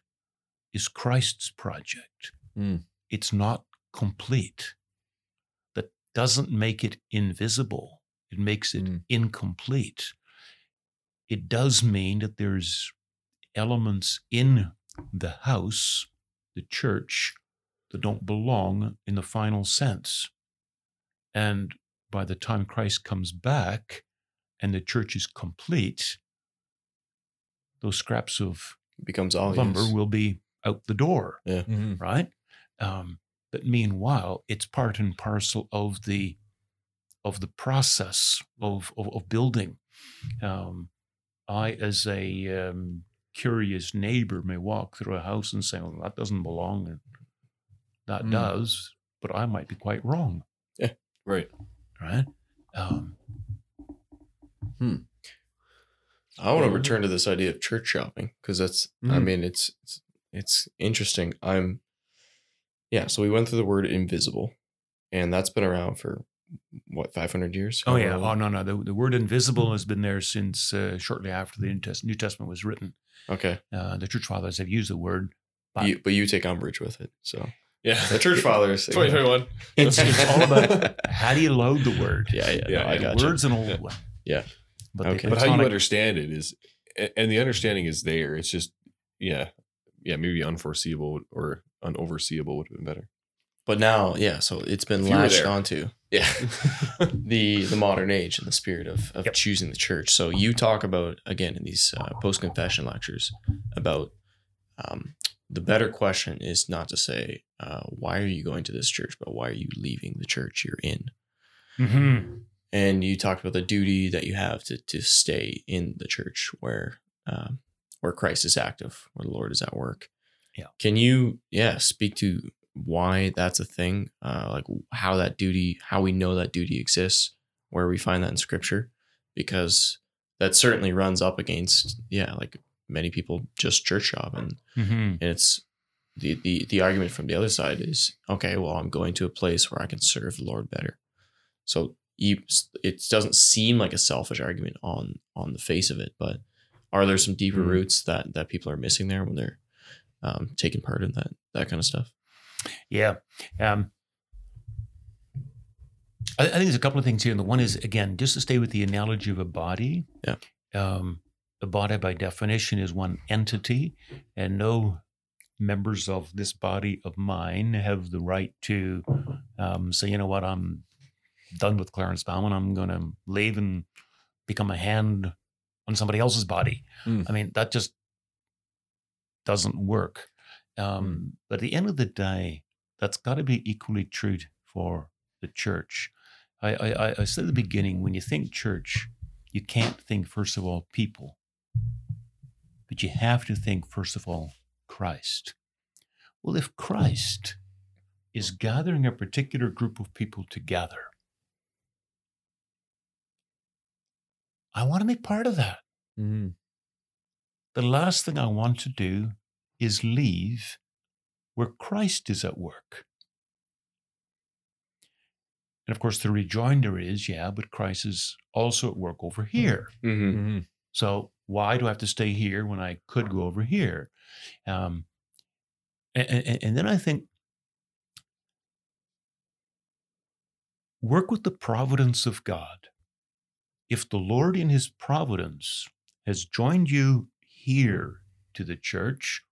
is Christ's project. Mm. It's not complete. That doesn't make it invisible. It makes it Mm. incomplete. It does mean that there's elements in the house, the church, that don't belong in the final sense. And by the time Christ comes back and the church is complete, those scraps of becomes obvious. lumber will be out the door, Mm-hmm. right? Um, but meanwhile, it's part and parcel of the of the process of of, of building. Um, I, as a um, curious neighbor, may walk through a house and say, "Well, that doesn't belong," and that Mm. does, but I might be quite wrong, Right. right? Um, hmm. I want to return to this idea of church shopping because that's, I Mhm. mean, it's, it's it's interesting. I'm, yeah. So we went through the word invisible, and that's been around for what 500 years. oh yeah, oh no, no, the, the word invisible has been there since uh, shortly after the New Test- New Testament was written. okay. Uh, the church fathers have used the word, but You, but you take umbrage with it. So Yeah. the church fathers. 2021. it's, it's all about how do you load the word? Yeah, yeah. Yeah, no, I and got Word's an old Yeah. one. Yeah. But, the Okay. but how you understand it is and the understanding is there it's just yeah yeah maybe unforeseeable or unoverseeable would have been better But now, yeah. So it's been If you were latched onto. Yeah. the the modern age and the spirit of, of Yep. choosing the church. So you talk about again in these uh, post confession lectures about um, the better question is not to say uh, why are you going to this church, but why are you leaving the church you're in? Mhm. And you talked about the duty that you have to to stay in the church where um, where Christ is active, where the Lord is at work. Yeah. Can you yeah speak to why that's a thing? Uh, like how that duty, how we know that duty exists, where we find that in Scripture, because that certainly runs up against yeah like many people just church shop and Mhm. and it's the, the the argument from the other side is okay well i'm going to a place where i can serve the lord better so you it doesn't seem like a selfish argument on on the face of it but are there some deeper Mhm. roots that that people are missing there when they're um, taking part in that that kind of stuff Yeah. Um, I, I think there's a couple of things here. And the one is, again, just to stay with the analogy of a body. Yeah. Um, a body, by definition, is one entity, and no members of this body of mine have the right to um, say, you know what, I'm done with Clarence Bouwman. I'm going to leave and become a hand on somebody else's body. Hmm. I mean, that just doesn't work. Um, But at the end of the day, that's got to be equally true for the church. I, I- I said at the beginning, when you think church, you can't think, first of all, people, but you have to think, first of all, Christ. Well, if Christ is gathering a particular group of people together, I want to be part of that. mm-hmm. The last thing I want to do is leave where Christ is at work. And of course, the rejoinder is yeah, but Christ is also at work over here. mm-hmm. Mm-hmm. So why do I have to stay here when I could go over here? Um, and, and, and then I think work with the providence of God. If the Lord in his providence has joined you here to the church,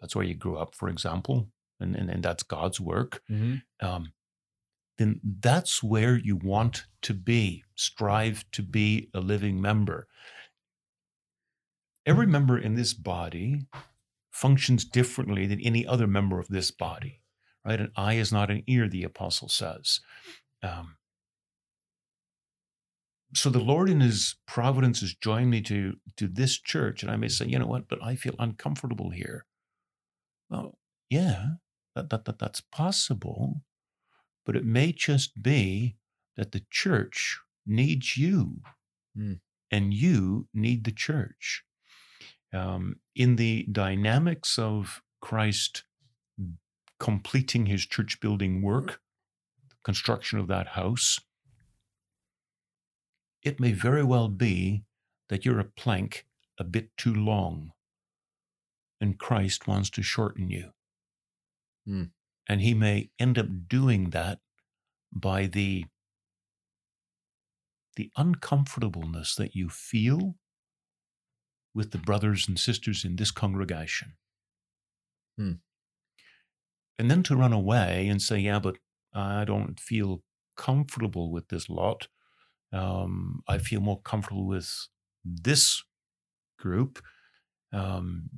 that's where you grew up, for example, and, and, and that's God's work Mm-hmm. um, then that's where you want to be. Strive to be a living member. Every member in this body functions differently than any other member of this body, right? An eye is not an ear, the apostle says. Um, so the Lord in His providence has joined me to to this church, and I may say, you know what, but I feel uncomfortable here. Well, yeah, that, that, that that's possible, but it may just be that the church needs you, Hmm. and you need the church. Um, in the dynamics of Christ completing His church building work, construction of that house it may very well be that you're a plank a bit too long and Christ wants to shorten you. Hmm. And he may end up doing that by the the uncomfortableness that you feel with the brothers and sisters in this congregation. Hmm. And then to run away and say, yeah, but I don't feel comfortable with this lot um, I feel more comfortable with this group. Um,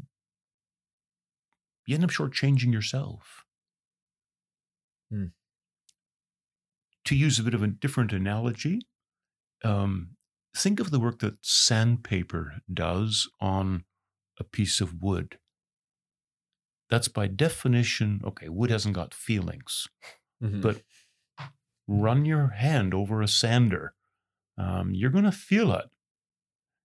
you end up shortchanging yourself. Hmm. To use a bit of a different analogy, um, think of the work that sandpaper does on a piece of wood. That's by definition, okay, wood hasn't got feelings Mhm. but run your hand over a sander. Um, you're going to feel it,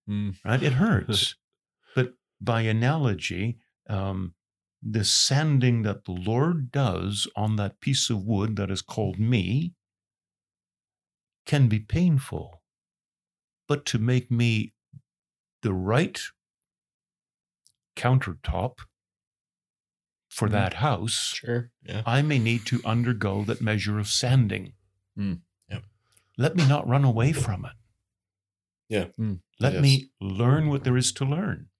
Mm. right? It hurts. but by analogy, um, the sanding that the Lord does on that piece of wood that is called me can be painful. But to make me the right countertop for Mhm. that house, Sure. Yeah. I may need to undergo that measure of sanding. Mm. Yep. Let me not run away from it. Yeah. Mm. Let Yes. me learn what there is to learn.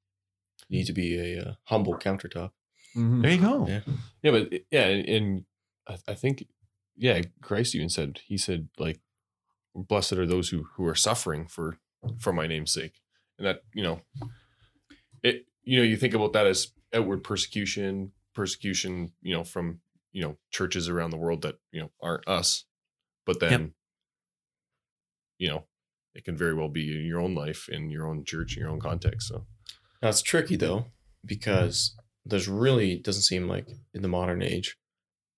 You need to be a uh, humble countertop. Mhm. There you go. Yeah. Yeah, but yeah, and, and I, I think yeah, Christ even said he said like, "Blessed are those who who are suffering for for my name's sake," and that you know, it you know you think about that as outward persecution, persecution you know from you know churches around the world that you know aren't us, but then you know it can very well be in your own life, in your own church, in your own context. So Now it's tricky though because there's really doesn't seem like in the modern age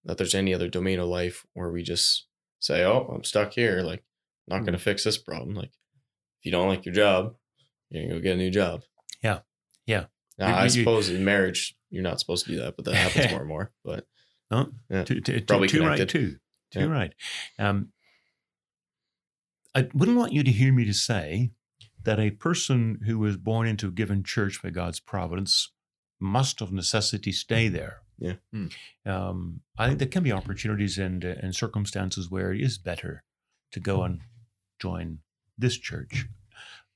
that there's any other domain of life where we just say, "Oh, I'm stuck here. Like, not going to fix this problem." Like, if you don't like your job, you're gonna go get a new job. Yeah. Yeah. Now, You- I you- suppose in marriage you're not supposed to do that, but that happens more and more. But No, Yeah. too, too, Probably too right, too. Too Yeah. right. Um, I wouldn't want you to hear me to say that a person who was born into a given church by God's providence must of necessity stay there. Yeah. Hmm. Um, I think there can be opportunities and uh, and circumstances where it is better to go and join this church.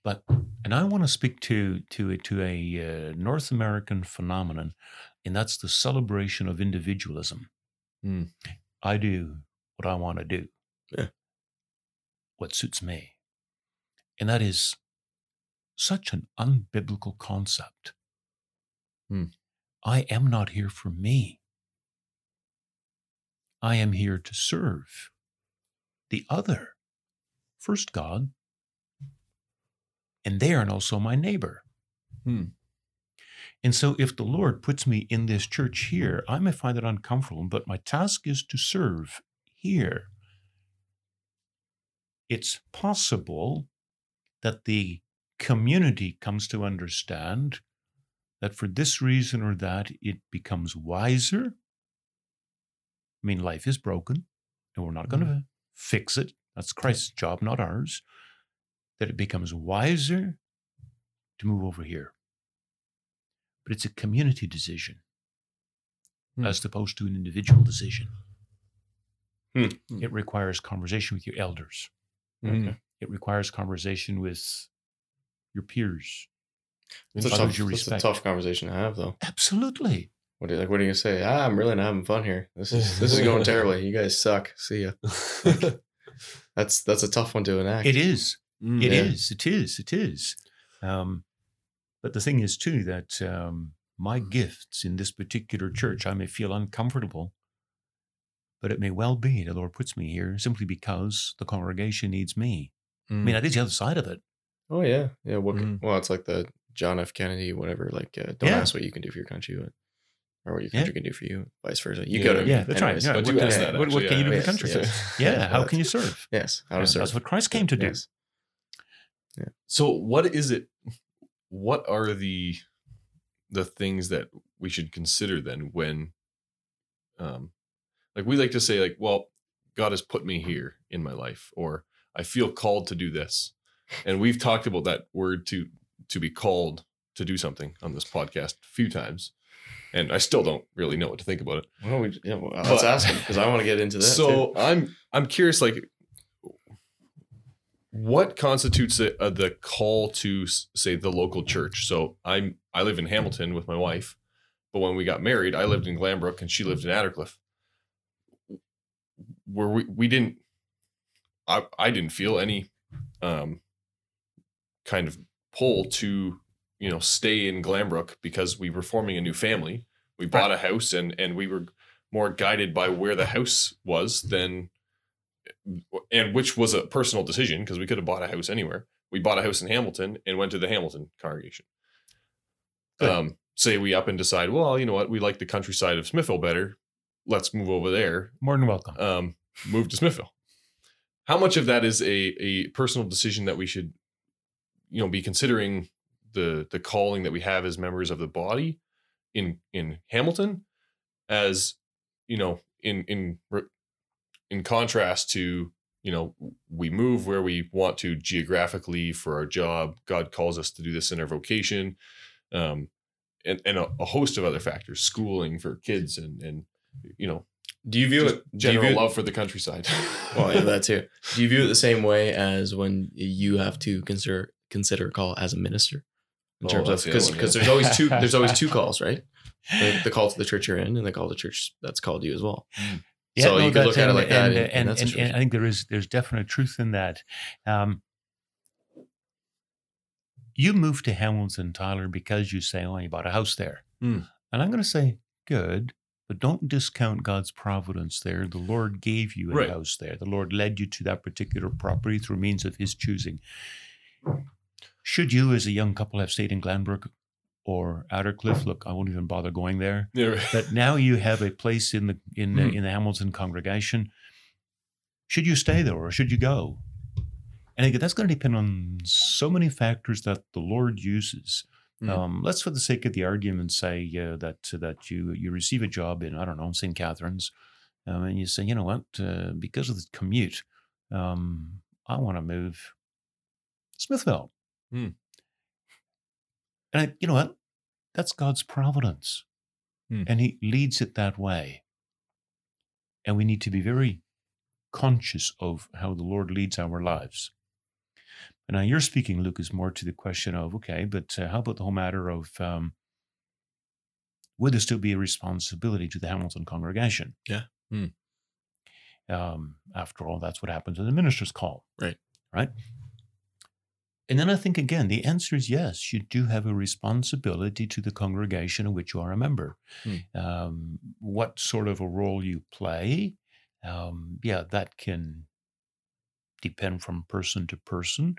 But and I want to speak to to a- to a uh, North American phenomenon, and that's the celebration of individualism. Hmm. I do what I want to do. Yeah. What suits me. And that is such an unbiblical concept. Hmm. I am not here for me. I am here to serve the other. First God, and they are also my neighbor. Hmm. And so, if the Lord puts me in this church here, I may find it uncomfortable, but my task is to serve here. It's possible that the community comes to understand that for this reason or that, it becomes wiser. I mean, life is broken, and we're not going to fix it. That's Christ's job, not ours. That it becomes wiser to move over here. But it's a community decision Hmm. as opposed to an individual decision. Hmm. It requires conversation with your elders, Mhm. it requires conversation with your peers. it's a, tough, you it's a tough conversation to have, though. Absolutely. What are, like, what are you gonna say? Ah, I'm really not having fun here. This is this is going terribly. You guys suck. See ya. That's that's a tough one to enact. It is. Mm. It Yeah. is. It is. It is. Um, but the thing is, too, that um, my gifts in this particular church, I may feel uncomfortable, but it may well be the Lord puts me here simply because the congregation needs me. I Mm. mean, that is the other side of it. Oh yeah, yeah. What? can- Mhm. Well, it's like the John F. Kennedy, whatever. Like, uh, don't Yeah. ask what you can do for your country, but, or what your Yeah. country can do for you, vice versa. You Yeah. go to Yeah, that's right. Yeah, what, do can- ask what- what actually, can you do for yeah. the country? Yes, Yeah, yes. how can you serve? Yes, how to serve. That's what Christ came to do. Yes. So what is it? What are the the things that we should consider then when, um, like we like to say like, well, God has put me here in my life, or I feel called to do this, and we've talked about that word to to be called to do something on this podcast a few times, and I still don't really know what to think about it. Well, we, yeah, well, let's But- ask him because I want to get into that. so too. I'm I'm curious, like, what constitutes the, uh, the call to say the local church? So I'm I live in Hamilton with my wife, but when we got married, I lived in Glanbrook and she lived in Attercliffe. Where we we didn't, I I didn't feel any, um, kind of pull to you know stay in Glanbrook because we were forming a new family. We bought a house and and we were more guided by where the house was than and which was a personal decision because we could have bought a house anywhere. We bought a house in Hamilton and went to the Hamilton congregation. Good. Um, say we up and decide, well, you know what, we like the countryside of Smithville better. Let's move over there. More than welcome. Um, move to Smithville. How much of that is a a personal decision that we should, you know, be considering the the calling that we have as members of the body in in Hamilton, as you know, in in in contrast to you know we move where we want to geographically for our job. God calls us to do this in our vocation, um, and and a, a host of other factors, schooling for kids, and and you know do you view it? General view, love for the countryside. Well, yeah, that too. Do you view it the same way as when you have to consider consider a call as a minister? In Oh, terms of because because yeah. there's always two there's always two calls, right? The, the call to the church you're in, and the call to church that's called you as well. so you could that- look at it and- like that and, in- in and, and- and. I think there is there's definite truth in that. Um, you moved to Hamilton, Tyler, because you say, "Oh, you bought a house there," Hmm. and I'm going to say, "Good." But don't discount God's providence there. The Lord gave you a Right. house there. The Lord led you to that particular property through means of His choosing. Should you, as a young couple, have stayed in Glanbrook or Attercliffe, look, I won't even bother going there Yeah, right. but now you have a place in the in the, Mhm. in the Hamilton congregation. Should you stay there or should you go? And again, that's going to depend on so many factors that the Lord uses. Mm. Um, let's, for the sake of the argument, say uh, that that you you receive a job in I don't know St. Catharines, um, and you say, you know what, uh, because of the commute, um, I want to move Smithville. Hmm. And I, you know what, that's God's providence, Hmm. and He leads it that way. And we need to be very conscious of how the Lord leads our lives. And now you're speaking, Lucas, more to the question of okay, but uh, how about the whole matter of um, would there still be a responsibility to the Hamilton congregation? Yeah. Hmm. Um, after all, that's what happens in the minister's call. Right. Right. And then I think again, the answer is yes. You do have a responsibility to the congregation of which you are a member. Hmm. Um, what sort of a role you play, um, yeah, that can depend from person to person.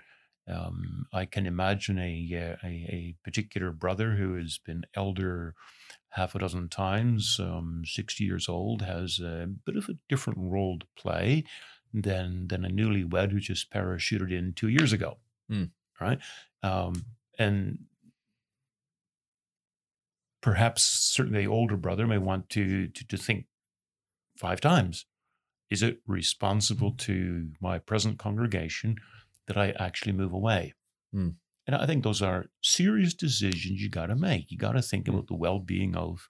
Um, I can imagine a, uh, a a particular brother who has been elder half a dozen times, um, sixty years old, has a bit of a different role to play than than a newlywed who just parachuted in two years ago. Hmm. Right, um, and perhaps certainly the older brother may want to to, to think five times. Is it responsible to my present congregation that I actually move away? Hmm. And I think those are serious decisions you got to make. You got to think Hmm. about the well being of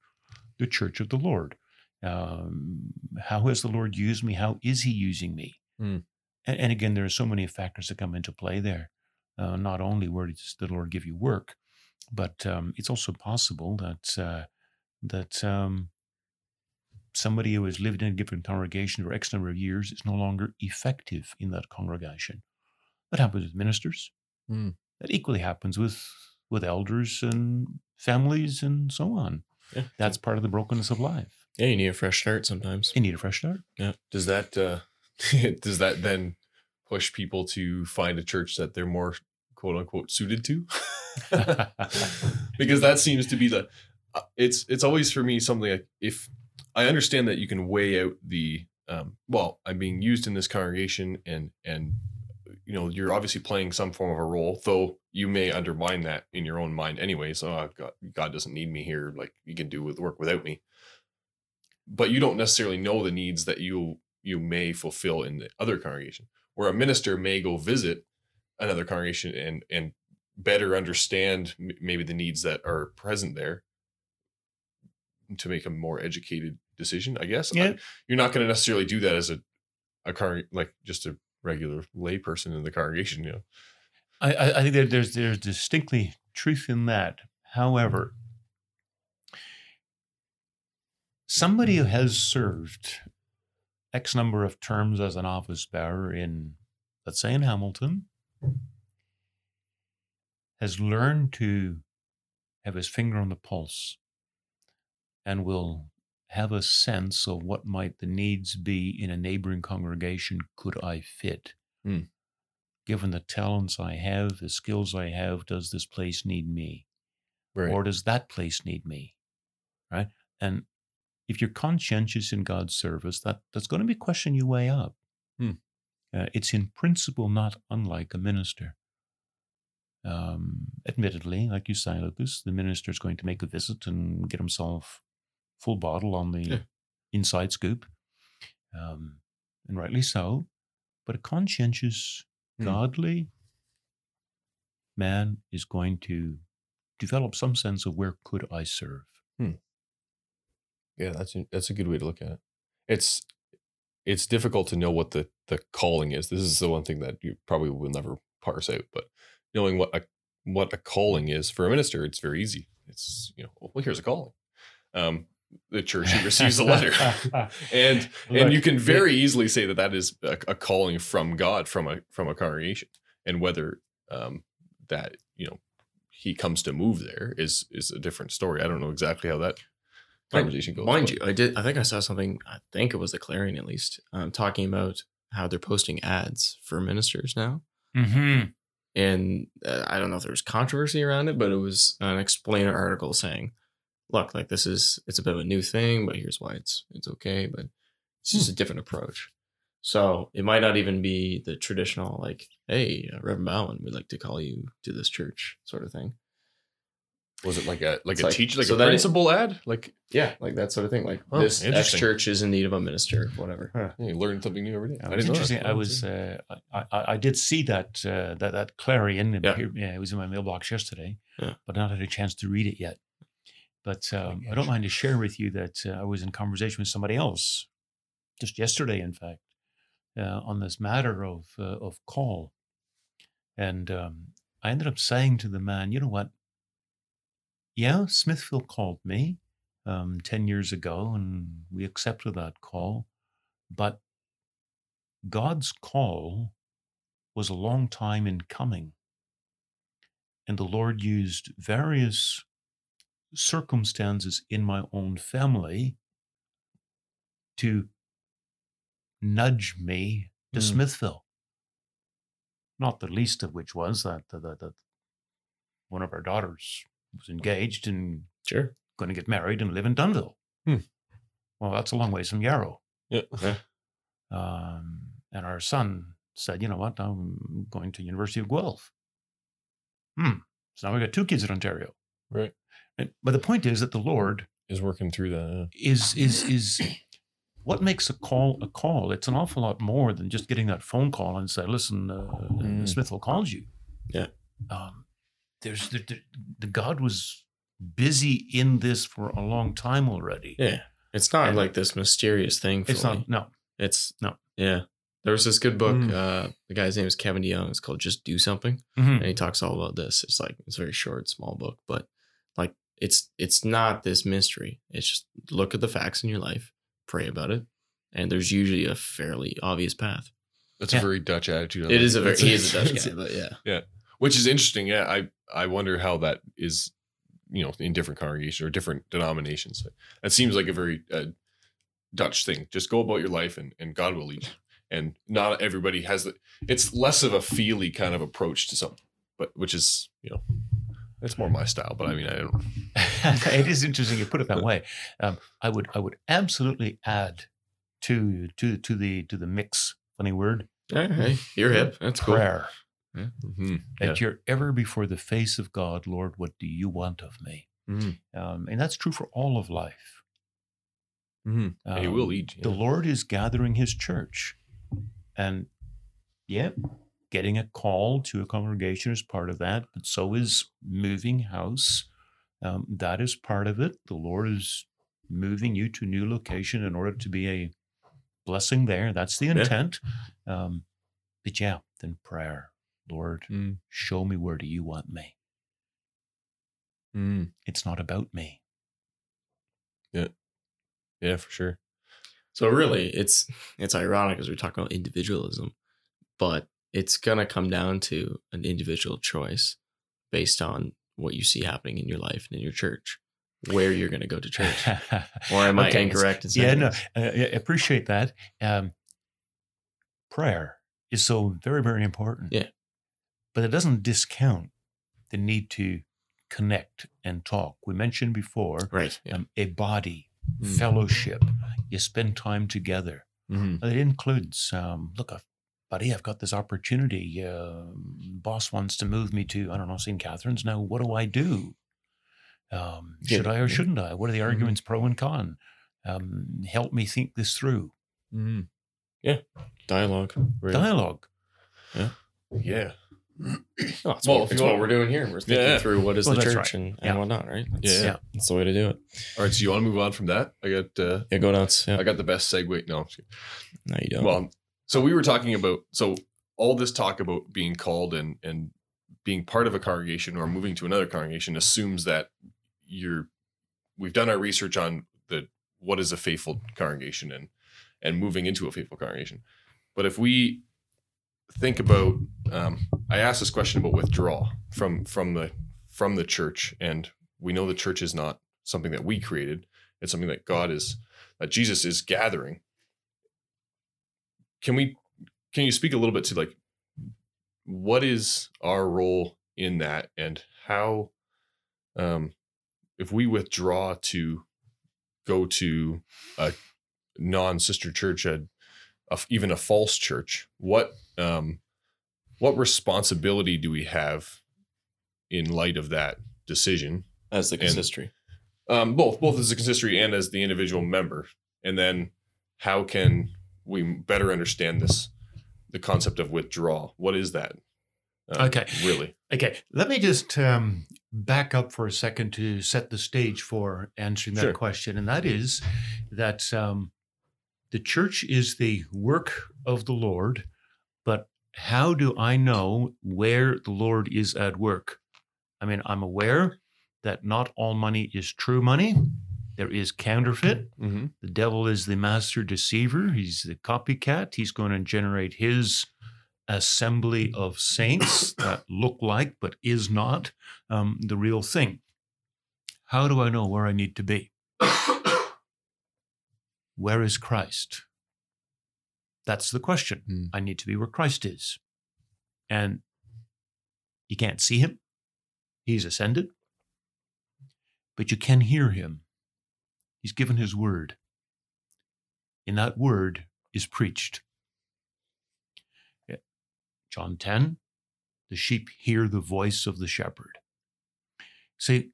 the church of the Lord. Um, how has the Lord used me? How is He using me? Hmm. And, and again, there are so many factors that come into play there. Uh, not only where does the Lord give you work, but um, it's also possible that uh, that um, somebody who has lived in a given congregation for X number of years is no longer effective in that congregation. That happens with ministers. Hmm. That equally happens with with elders and families and so on. Yeah. That's part of the brokenness of life. Yeah, you need a fresh start sometimes. You need a fresh start. Yeah. Does that uh, does that then push people to find a church that they're more quote unquote suited to? because that seems to be the uh, it's it's always for me something like if I understand that you can weigh out the um, well I'm being used in this congregation and and you know you're obviously playing some form of a role though you may undermine that in your own mind anyway. So oh, God, God doesn't need me here. Like you can do with work without me. But you don't necessarily know the needs that you you may fulfill in the other congregation where a minister may go visit another congregation and and better understand m- maybe the needs that are present there to make a more educated decision i guess I- Yeah. you're not going to necessarily do that as a a car like just a regular lay person in the congregation you know I, I, I think that there's there's distinctly truth in that. However, somebody who has served X number of terms as an office bearer in, let's say, in Hamilton, has learned to have his finger on the pulse and will have a sense of what might the needs be in a neighboring congregation could I fit hmm. given the talents I have, the skills I have, does this place need me? right Or does that place need me? Right? And if you're conscientious in God's service, that, that's going to be a question you weigh up. Hmm. Uh, it's in principle not unlike a minister. Um, admittedly, like you say, Lucas, the minister is going to make a visit and get himself full bottle on the Yeah. inside scoop, um, and rightly so. But a conscientious Hmm. godly man is going to develop some sense of where could I serve. Yeah, that's a, that's a good way to look at it. It's it's difficult to know what the the calling is. This is the one thing that you probably will never parse out. But knowing what a what a calling is for a minister, it's very easy. It's you know, well, here's a calling. Um, the church receives a letter, and and you can it- very easily say that that is a, a calling from God from a from a congregation, and whether um, that you know he comes to move there is is a different story. I don't know exactly how that conversation goes. Mind but- you, I did. I think I saw something. I think it was the Clarion, at least, um, talking about how they're posting ads for ministers now. Mhm. And uh, I don't know if there was controversy around it, but it was an explainer article saying, "Look, like this is it's a bit of a new thing, but here's why it's it's okay, but it's just a different approach." So it might not even be the traditional like, "Hey, uh, Reverend Bouwman, we'd like to call you to this church," sort of thing. Was it like a like It's a like- teacher like so a then it- principal ad? Like Yeah, like that sort of thing. Like Oh, this X church is in need of a minister, whatever. yeah, you learn something new every day. I didn't interesting. that. I was, uh, I, I, I did see that uh, that that Clarion. It Yeah. appeared- yeah, it was in my mailbox yesterday, Yeah. but not had a chance to read it yet. But um, I don't mind to share with you that uh, I was in conversation with somebody else just yesterday, in fact, uh, on this matter of uh, of call, and um, I ended up saying to the man, "You know what? Yeah, Smithville called me um, ten years ago, and we accepted that call, but." God's call was a long time in coming. And the Lord used various circumstances in my own family to nudge me to Hmm. Smithville. Not the least of which was that, that, that, that one of our daughters was engaged and Sure. going to get married and live in Dunnville. Hmm. Well, that's a long ways from Yarrow. Yeah. Um, and our son said, you know what, I'm going to University of Guelph. Hmm. So now we've got two kids in Ontario. Right. And- But the point is that the Lord Is working through that. is is is what makes a call a call. It's an awful lot more than just getting that phone call and say, "Listen, uh, Mm. Smithville called you." Yeah. Um, there's the, the, the God was busy in this for a long time already. Yeah. It's not And- like this mysterious thing. It's fully. not no. It's No. Yeah. There was this good book. Mm. Uh, the guy's name is Kevin DeYoung. It's called Just Do Something, Mhm. and he talks all about this. It's like it's a very short, small book, but like it's it's not this mystery. It's just look at the facts in your life, pray about it, and there's usually a fairly obvious path. That's Yeah. a very Dutch attitude. I It like is a very that. he is a Dutch It's- guy, but yeah, yeah, which is interesting. Yeah, I I wonder how that is, you know, in different congregations or different denominations. That seems like a very uh, Dutch thing. Just go about your life and, and God will lead you. And not everybody has the, it's less of a feely kind of approach to something, but which is, you know, it's more my style, but I mean, I don't, it is interesting you put it that way. Um, I would I would absolutely add to to to the to the mix. Funny word. Hey, hey, you're hip. That's cool. prayer. Mhm. That you're ever before the face of God, Lord. What do you want of me? Mhm. Um, and that's true for all of life. Mhm. And he will Um, lead you. The Lord is gathering His church, and yeah, getting a call to a congregation is part of that. But so is moving house. Um, that is part of it. The Lord is moving you to a new location in order to be a blessing there. That's the Yeah. intent. Um, but yeah, then prayer, Lord, Mm. show me where do you want me. Mm. It's not about me. Yeah, Yeah, for sure. So really, it's it's ironic as we talk about individualism, but it's gonna come down to an individual choice based on what you see happening in your life and in your church, where you're gonna go to church. Or am I incorrect in yeah, no. I I appreciate that. Um, prayer is so very, very important. Yeah. But it doesn't discount the need to connect and talk. We mentioned before Right. Yeah. um, a body, Mm. fellowship. You spend time together. Mhm. It includes, um, look, I've, buddy, I've got this opportunity. Uh, boss wants to move me to, I don't know, St. Catharines. Now, what do I do? Um, Yeah, should I or yeah. shouldn't I? What are the Mhm. arguments pro and con? Um, help me think this through. Mhm. Dialogue. Really. Dialogue. Yeah. Yeah. Oh, it's Well, what, if it's what want- we're doing here. We're thinking Yeah. through what is Well, the church right. and, and whatnot, right? That's, Yeah. That's the way to do it. All right. So you want to move on from that? I got, uh, Yeah, go nuts. Yeah. I got the best segue. No, I'm just. No, you don't. Well, so we were talking about so all this talk about being called and and being part of a congregation or moving to another congregation assumes that you're we've done our research on the what is a faithful congregation and and moving into a faithful congregation. But if we think about um, I asked this question about withdrawal from from the from the church and we know the church is not something that we created. It's something that God is that Jesus is gathering can we can you speak a little bit to like what is our role in that and how um if we withdraw to go to a non-sister church a, a even a false church what um what responsibility do we have in light of that decision as the and- consistory. um, both both as a consistory and as the individual member and then how can we better understand this the concept of withdrawal what is that Uh, Okay. really Okay, let me just um, back up for a second to set the stage for answering that Sure. question. And that is that um, the church is the work of the Lord, but how do I know where the Lord is at work? I mean, I'm aware that not all money is true money, there is counterfeit. mm-hmm. The devil is the master deceiver. He's the copycat. He's going to generate his assembly of saints that look like but is not um, the real thing. How do I know where I need to be? Where is Christ? That's the question. Hmm. I need to be where Christ is. And you can't see him, he's ascended, but you can hear him. He's given his word. And that word is preached. John 10 the sheep hear the voice of the shepherd. See,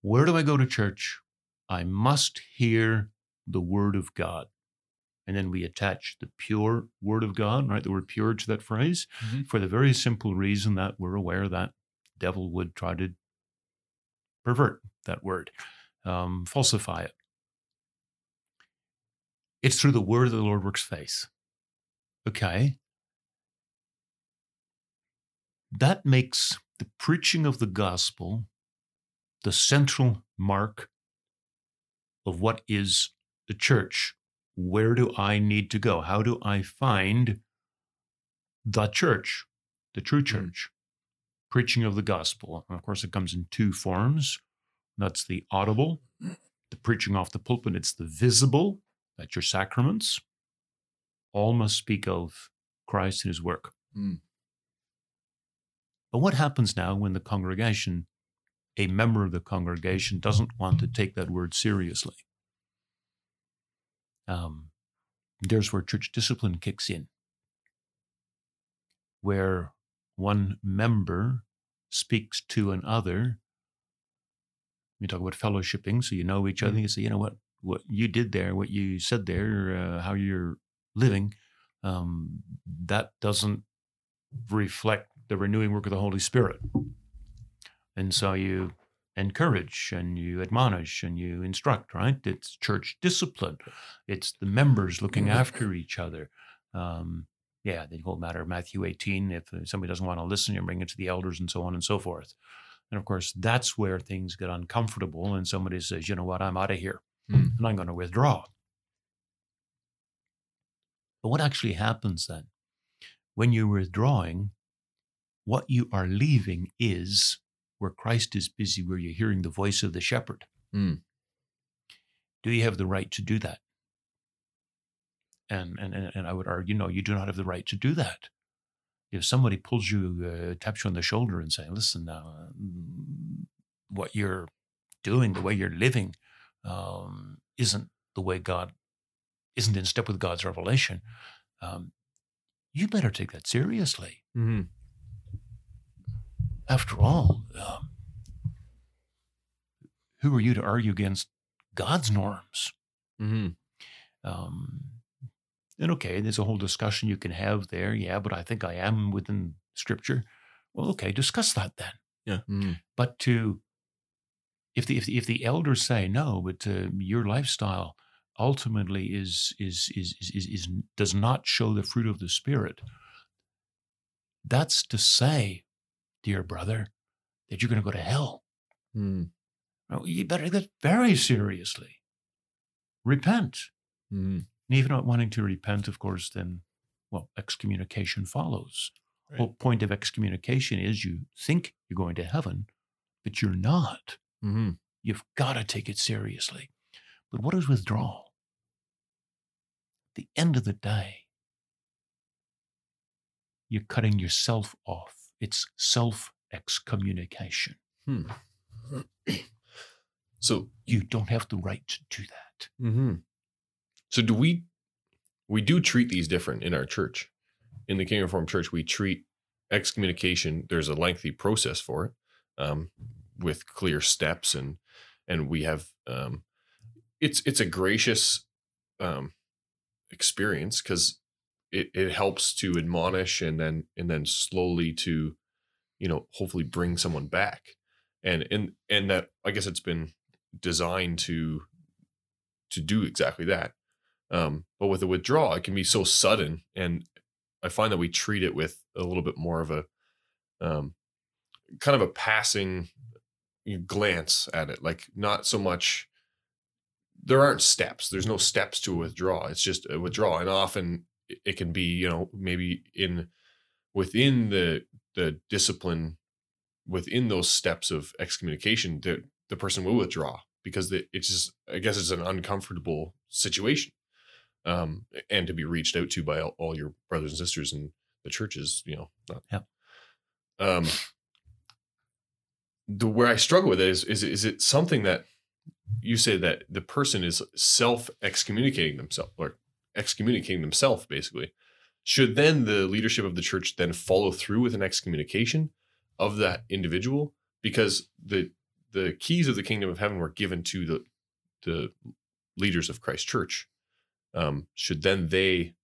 where do I go to church? I must hear the word of God. And then we attach the pure word of God, right? The word pure to that phrase, Mhm. for the very simple reason that we're aware that devil would try to pervert that word, um, falsify it. It's through the word of the Lord works faith. Okay. That makes the preaching of the gospel the central mark of what is the church. Where do I need to go? How do I find the church, the true church? Preaching of the gospel. And of course, it comes in two forms that's the audible, the preaching off the pulpit, it's the visible, that your sacraments all must speak of Christ and his work. Mm. But what happens now when the congregation, a member of the congregation, doesn't want to take that word seriously? Um, there's where church discipline kicks in, where one member speaks to another. We talk about fellowshipping, so you know each other. You say, you know what, what you did there, what you said there, uh, how you're living, um, that doesn't reflect the renewing work of the Holy Spirit. And so you encourage and you admonish and you instruct, right? It's church discipline. It's the members looking after each other. Um, yeah, the whole matter of Matthew 18. If somebody doesn't want to listen, you bring it to the elders and so on and so forth. And of course, that's where things get uncomfortable and somebody says, you know what, I'm out of here Mm. and I'm going to withdraw. But what actually happens then? When you're withdrawing, what you are leaving is where Christ is busy, where you're hearing the voice of the shepherd. Mm. Do you have the right to do that? And, and, and I would argue, no, you do not have the right to do that. If somebody pulls you, uh, taps you on the shoulder and saying, listen, now, mm, what you're doing, the way you're living, um, isn't the way God isn't in step with God's revelation. Um, you better take that seriously. Mhm. After all, um, who are you to argue against God's norms? Mhm. Um, and okay, there's a whole discussion you can have there. Yeah, but I think I am within Scripture. Well, okay, discuss that then. Mhm. But to if the if the, if the elders say no, but uh, your lifestyle ultimately is is, is is is is does not show the fruit of the spirit. That's to say, dear brother, that you're going to go to hell. No, you better take that very seriously. Repent. Mhm. And even not wanting to repent, of course, then well, excommunication follows. Right. Whole point of excommunication is you think you're going to heaven, but you're not. Mhm. You've got to take it seriously. But what is withdrawal? At the end of the day, you're cutting yourself off. It's self excommunication. Hmm. So You don't have the right to do that. hmm So do we we do treat these different in our church. In the King Reformed Church, we treat excommunication. There's a lengthy process for it, um, with clear steps, and and we have um, it's it's a gracious um, experience because it it helps to admonish and then and then slowly to you know hopefully bring someone back, and and and that I guess it's been designed to to do exactly that. Um, but with a withdrawal, it can be so sudden, and I find that we treat it with a little bit more of a um, kind of a passing glance at it, like not so much. There aren't steps. There's no steps to a withdrawal. It's just a withdrawal, and often it- can be, you know, maybe in within the the discipline, within those steps of excommunication, the the person will withdraw because the, it's just, I guess, it's an uncomfortable situation um, and to be reached out to by all, all your brothers and sisters in the churches, you know. Not, Yep. Um, the where I struggle with it is is is it something that you say that the person is self excommunicating themselves or excommunicating themselves basically? Should then the leadership of the church then follow through with an excommunication of that individual because the the keys of the kingdom of heaven were given to the the leaders of Christ Church? um, should then they,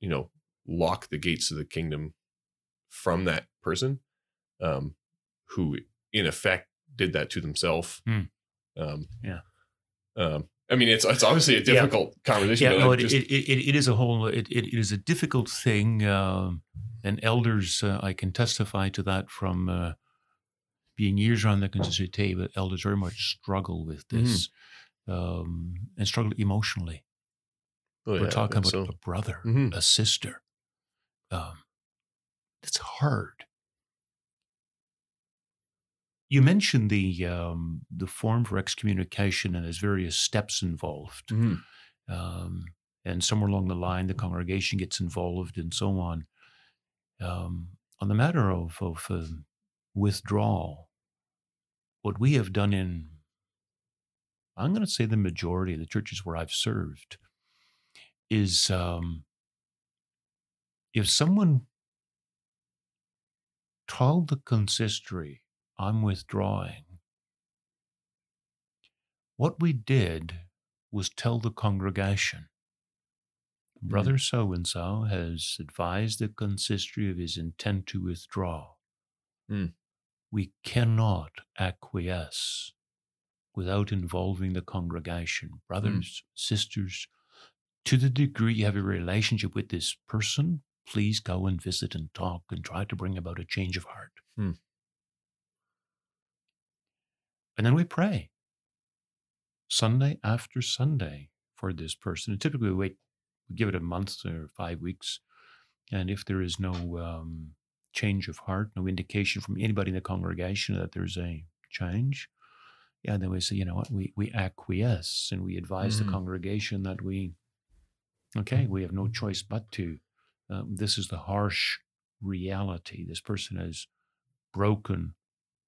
you know, lock the gates of the kingdom from that person, um, who in effect did that to themselves. Hmm. Um, Yeah. Um, I mean, it's it's obviously a difficult conversation. Yeah, no, it, just- it, it, it is a whole, it, it, it is a difficult thing. Um, and elders, uh, I can testify to that from uh, being years around the consistory, but elders very much struggle with this um, and struggle emotionally. oh, We're yeah, talking about so. a brother, Mhm. a sister. Um, it's hard. You mentioned the um, the form for excommunication, and there's various steps involved. Mhm. um, and somewhere along the line, the congregation gets involved and so on. Um, on the matter of, of uh, withdrawal, what we have done in, I'm going to say the majority of the churches where I've served, is um, if someone told the consistory, I'm withdrawing, what we did was tell the congregation, Brother so and so has advised the consistory of his intent to withdraw. Mm. We cannot acquiesce without involving the congregation. Brothers, sisters, to the degree you have a relationship with this person, please go and visit and talk and try to bring about a change of heart. Hmm. And then we pray Sunday after Sunday for this person. And typically we wait, we give it a month or five weeks. And if there is no um, change of heart, no indication from anybody in the congregation that there's a change, yeah, then we say, you know what, we, we acquiesce and we advise Mm. the congregation that we, okay, we have no choice but to. Um, this is the harsh reality. This person has broken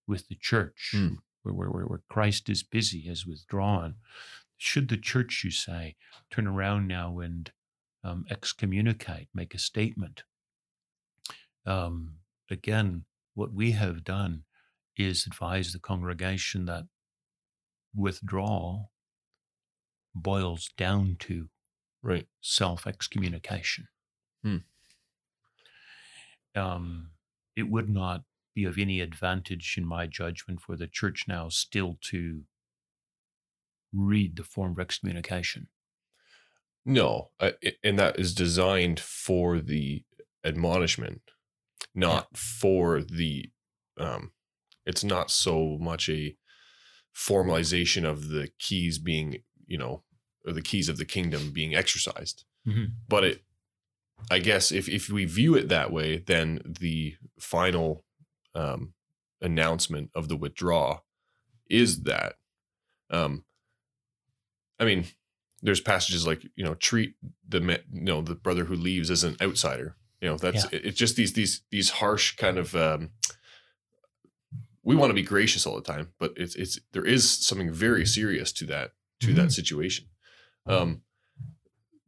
with the church, Mm. Where, where, where, Christ is busy, has withdrawn. Should the church, you say, turn around now and um, excommunicate, make a statement? Um, again, what we have done is advise the congregation that withdrawal boils down to Right. self excommunication. Hmm. Um, it would not be of any advantage, in my judgment, for the church now still to read the form of excommunication. No, uh, and that is designed for the admonishment, not for the. Um, it's not so much a formalization of the keys being, you know, or the keys of the kingdom being exercised. Mhm. But it, I guess, if if we view it that way, then the final um, announcement of the withdraw is that. Um, I mean, there's passages like you know treat the you know the brother who leaves as an outsider you know that's it- it's just these these these harsh kind of um we want to be gracious all the time but it's it's there is something very serious to that to that situation. Um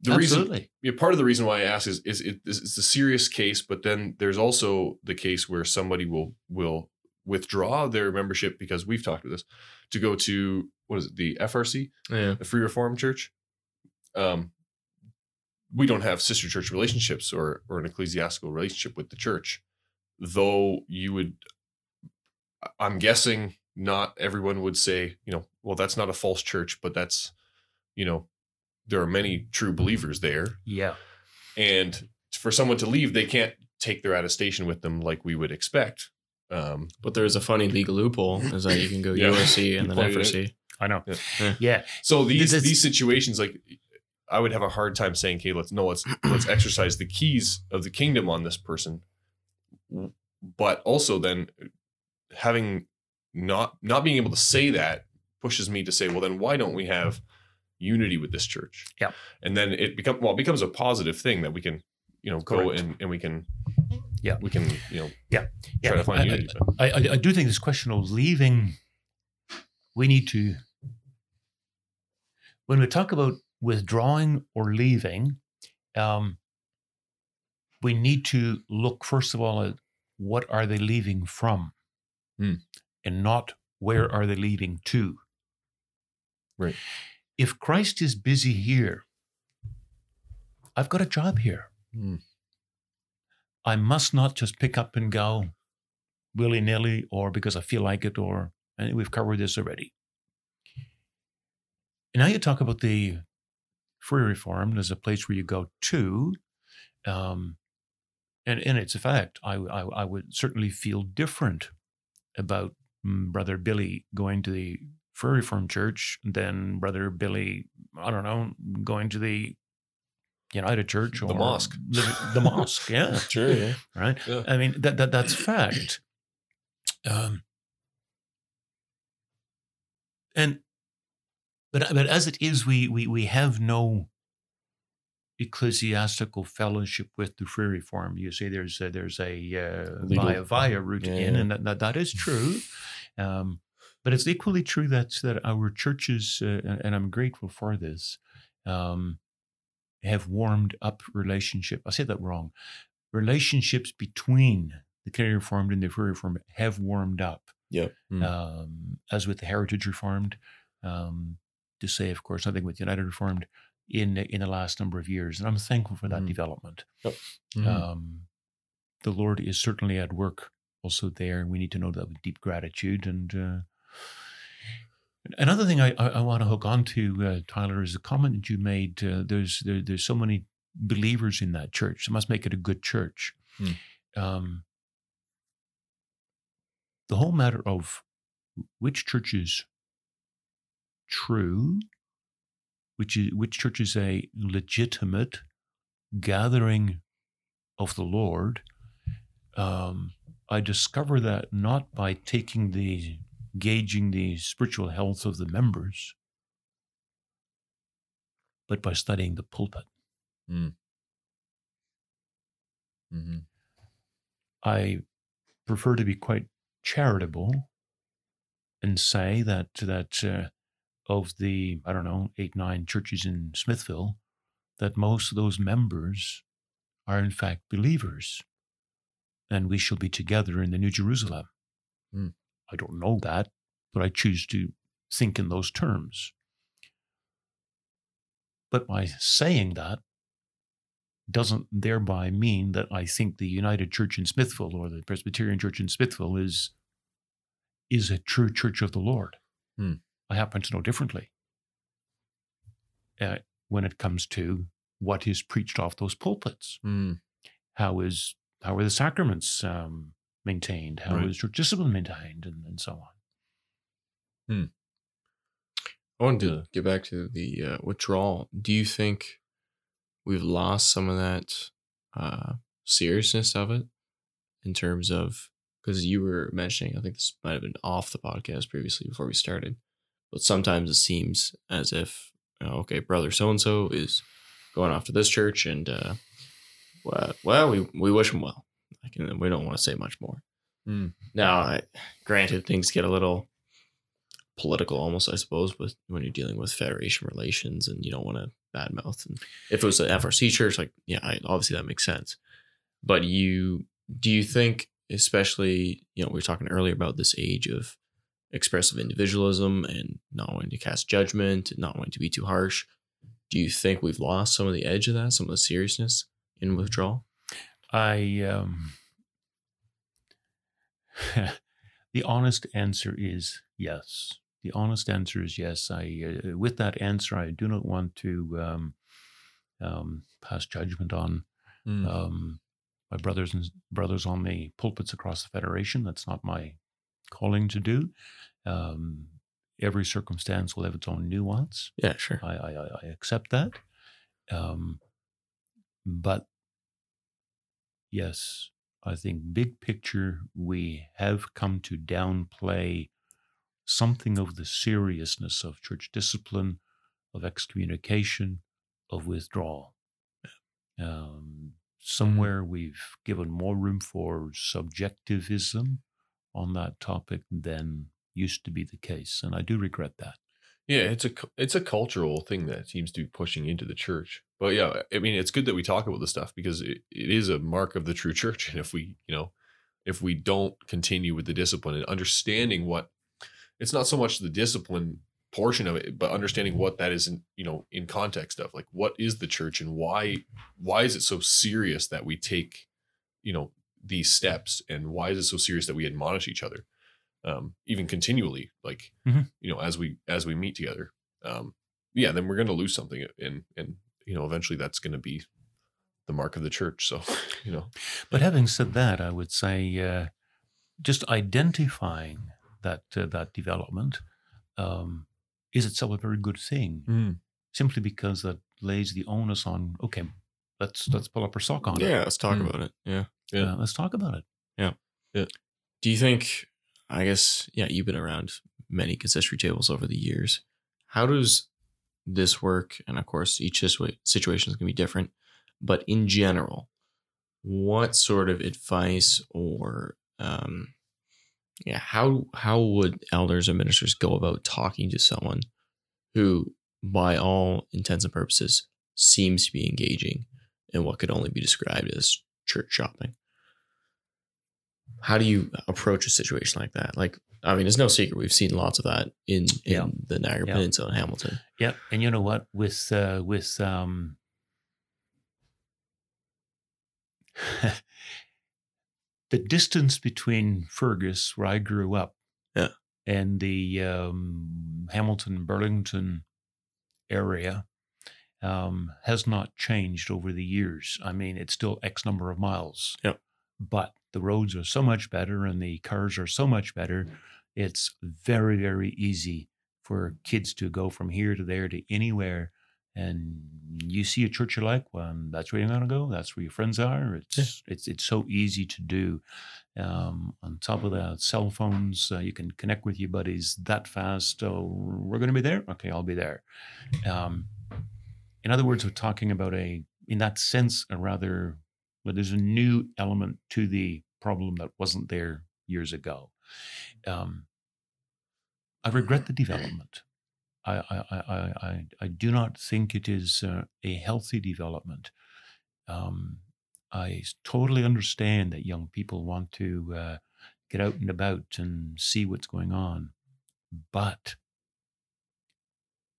the reason Absolutely. yeah, part of the reason why I ask is is it is it's a serious case, but then there's also the case where somebody will will withdraw their membership because we've talked about this to go to what is it the FRC Yeah. the Free Reform Church. Um, we don't have sister church relationships or or an ecclesiastical relationship with the church, though you would. I'm guessing not everyone would say, you know, well, that's not a false church, but that's, you know, there are many true believers there, Yeah. and for someone to leave, they can't take their attestation with them like we would expect. Um, But there's a funny legal loophole is that you can go Yeah. USC You and then pointed it. FRC. I know. Yeah. Yeah. Yeah. So these This- these situations, like I would have a hard time saying, "Okay, let's no, let's let's exercise the keys of the kingdom on this person," but also then having not not being able to say that pushes me to say, "Well, then why don't we have unity with this church?" Yeah. and then it becomes well, it becomes a positive thing that we can, you know, go Correct. and and we can, Yeah. we can, you know, Yeah. try to find I- unity. I, I, I do think this question of leaving, we need to, when we talk about withdrawing or leaving, um, we need to look first of all at what are they leaving from, Hmm. and not where are they leaving to. Right. If Christ is busy here, I've got a job here. Hmm. I must not just pick up and go willy nilly or because I feel like it, or and we've covered this already. And now you talk about the free reformed as a place where you go to, um, and and it's a fact. I, I I would certainly feel different about mm, Brother Billy going to the free reformed church than Brother Billy. I don't know going to the United Church or The mosque. living- the mosque. Yeah, Sure, yeah. right? Yeah. I mean that that that's fact. Um, and but but as it is, we we we have no ecclesiastical fellowship with the free reform. You say there's a, there's a uh, Legal- via via route Yeah, in, and that, that, that is true. Um, but it's equally true that that our churches, uh, and I'm grateful for this, um, have warmed up relationship. I said that wrong. Relationships between the Canadian Reformed and the Free Reformed have warmed up. Yep. Mm. Um, as with the Heritage Reformed, um, to say, of course, nothing with United Reformed in in the last number of years, and I'm thankful for that Mhm. development. Mhm. Um, the Lord is certainly at work also there, and we need to know that with deep gratitude. And uh, another thing I, I, I want to hook on to, uh, Tyler, is the comment that you made. Uh, there's there, there's so many believers in that church. It must make it a good church. Hmm. Um, the whole matter of which church is true, which is which church is a legitimate gathering of the Lord. Um, I discover that not by taking the gauging the spiritual health of the members, but by studying the pulpit. Mhm. I prefer to be quite charitable and say that that uh, of the I don't know eight nine churches in Smithville, that most of those members are in fact believers, and we shall be together in the New Jerusalem. Hmm. I don't know that, but I choose to think in those terms. But by saying that, doesn't thereby mean that I think the United Church in Smithville or the Presbyterian Church in Smithville is is a true church of the Lord. Hmm. I happen to know differently uh, when it comes to what is preached off those pulpits. Mm. How is how are the sacraments um, maintained? How is Right. church discipline maintained, and, and so on. I wanted to get back to the uh, withdrawal. Do you think we've lost some of that uh, seriousness of it in terms of because you were mentioning, I think this might have been off the podcast previously before we started, but sometimes it seems as if you know, okay, brother so and so is going off to this church, and uh, well, well, we we wish him well. Like, we don't want to say much more. Mm. Now, I, granted, things get a little political almost, I suppose, but when you're dealing with federation relations and you don't want to badmouth. And if it was an FRC church, like, yeah, I, obviously that makes sense. But you, do you think, especially, you know, we were talking earlier about this age of expressive individualism and not wanting to cast judgment and not wanting to be too harsh. Do you think we've lost some of the edge of that, some of the seriousness in withdrawal? I um, the honest answer is yes. The honest answer is yes. I uh, with that answer, I do not want to um, um, pass judgment on Mm. um, my brothers and brothers on the pulpits across the federation. That's not my calling to do. Um, every circumstance will have its own nuance. Yeah, sure. I, I, I- I accept that. Um, but yes, I think big picture, we have come to downplay something of the seriousness of church discipline, of excommunication, of withdrawal. Um, somewhere we've given more room for subjectivism on that topic than used to be the case. And I do regret that. Yeah, it's a it's a cultural thing that seems to be pushing into the church. But yeah, I mean, it's good that we talk about this stuff because it, it is a mark of the true church. And if we, you know, if we don't continue with the discipline and understanding what, it's not so much the discipline portion of it, but understanding what that is in, you know, in context of like what is the church and why why is it so serious that we take, you know, these steps and why is it so serious that we admonish each other, um, even continually, like Mhm. you know, as we as we meet together um yeah then we're going to lose something and and you know eventually that's going to be the mark of the church so you know But having said that, I would say uh, just identifying that uh, that development um, is itself a very good thing, simply because that lays the onus on. Okay, let's let's pull up our sock on it. Yeah, let's talk Hmm. about it. Yeah. Yeah. Uh, let's talk about it. Yeah. yeah. Do you think, I guess, yeah, you've been around many consistory tables over the years. How does this work? And of course, each situation is going to be different. But in general, what sort of advice or um, yeah, how how would elders and ministers go about talking to someone who, by all intents and purposes, seems to be engaging in what could only be described as church shopping? How do you approach a situation like that? Like, I mean, it's no secret we've seen lots of that in in Yeah. the Niagara Yeah. Peninsula and Hamilton. Yep. And you know what? With uh, with um, the distance between Fergus, where I grew up, Yeah. and the um, Hamilton Burlington area um, has not changed over the years. I mean, it's still X number of miles. Yep. But the roads are so much better, and the cars are so much better. It's very very easy for kids to go from here to there to anywhere. And you see a church you like, well, that's where you're going to go. That's where your friends are. It's it's it's so easy to do. Um, on top of that, cell phones, uh, you can connect with your buddies that fast. Oh, we're going to be there. Okay, I'll be there. Um, in other words, we're talking about a, in that sense, a rather, well, there's a new element to the problem that wasn't there years ago. Um, I regret the development. I, I, I, I, I- do not think it is uh, a healthy development. Um, I totally understand that young people want to uh, get out and about and see what's going on. But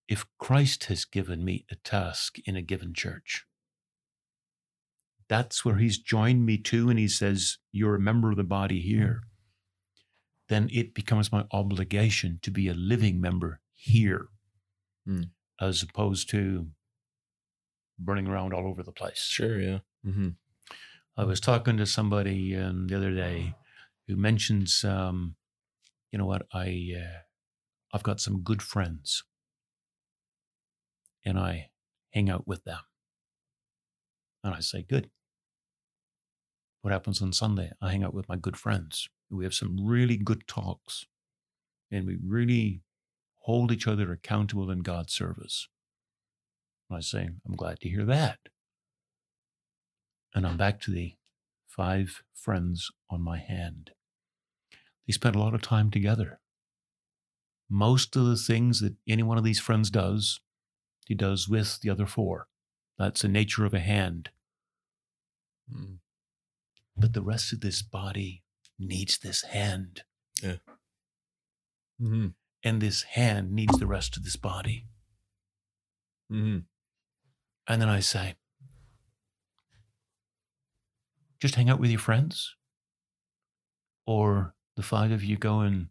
if Christ has given me a task in a given church, that's where he's joined me to, and he says, You're a member of the body here. Then it becomes my obligation to be a living member here, Hmm. as opposed to running around all over the place. Sure, yeah. Mm-hmm. I was talking to somebody um, the other day who mentions, um, you know what, I, uh, I've got some good friends, and I hang out with them. And I say, good. What happens on Sunday? I hang out with my good friends. We have some really good talks, and we really hold each other accountable in God's service. And I say, I'm glad to hear that. And I'm back to the five friends on my hand. They spent a lot of time together. Most of the things that any one of these friends does, he does with the other four. That's the nature of a hand. Mm. But the rest of this body needs this hand, Mm-hmm. and this hand needs the rest of this body. Mm-hmm. And then I say, just hang out with your friends? Or the five of you going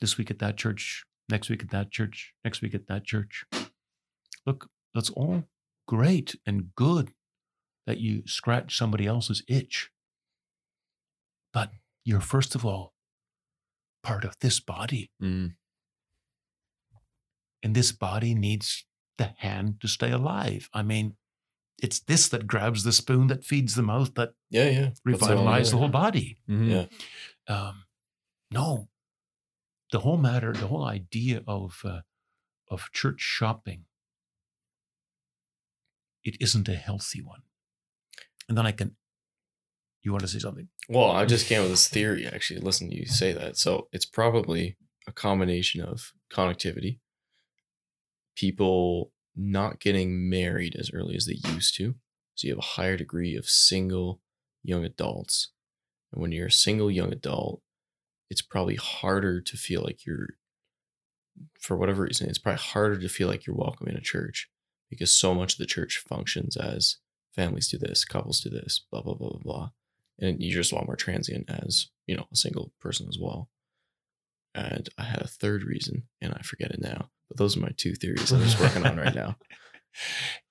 this week at that church, next week at that church, next week at that church? Look, that's all great and good that you scratch somebody else's itch. But you're first of all part of this body. Mm-hmm. and this body needs the hand to stay alive. I mean, it's this that grabs the spoon that feeds the mouth that Yeah, yeah. Puts all revitalizes the whole body. Mm-hmm. Yeah. Um, no, the whole matter, the whole idea of uh, of church shopping, it isn't a healthy one. And then I can. You want to say something? Well, I just came with this theory actually. Listen to you say that. So it's probably a combination of connectivity, people not getting married as early as they used to. So you have a higher degree of single young adults. And when you're a single young adult, it's probably harder to feel like you're, for whatever reason, it's probably harder to feel like you're welcome in a church because so much of the church functions as families do this, couples do this, blah, blah, blah, blah, blah and you're just a lot more transient as you know a single person as well and i had a third reason and i forget it now but those are my two theories i'm just working on right now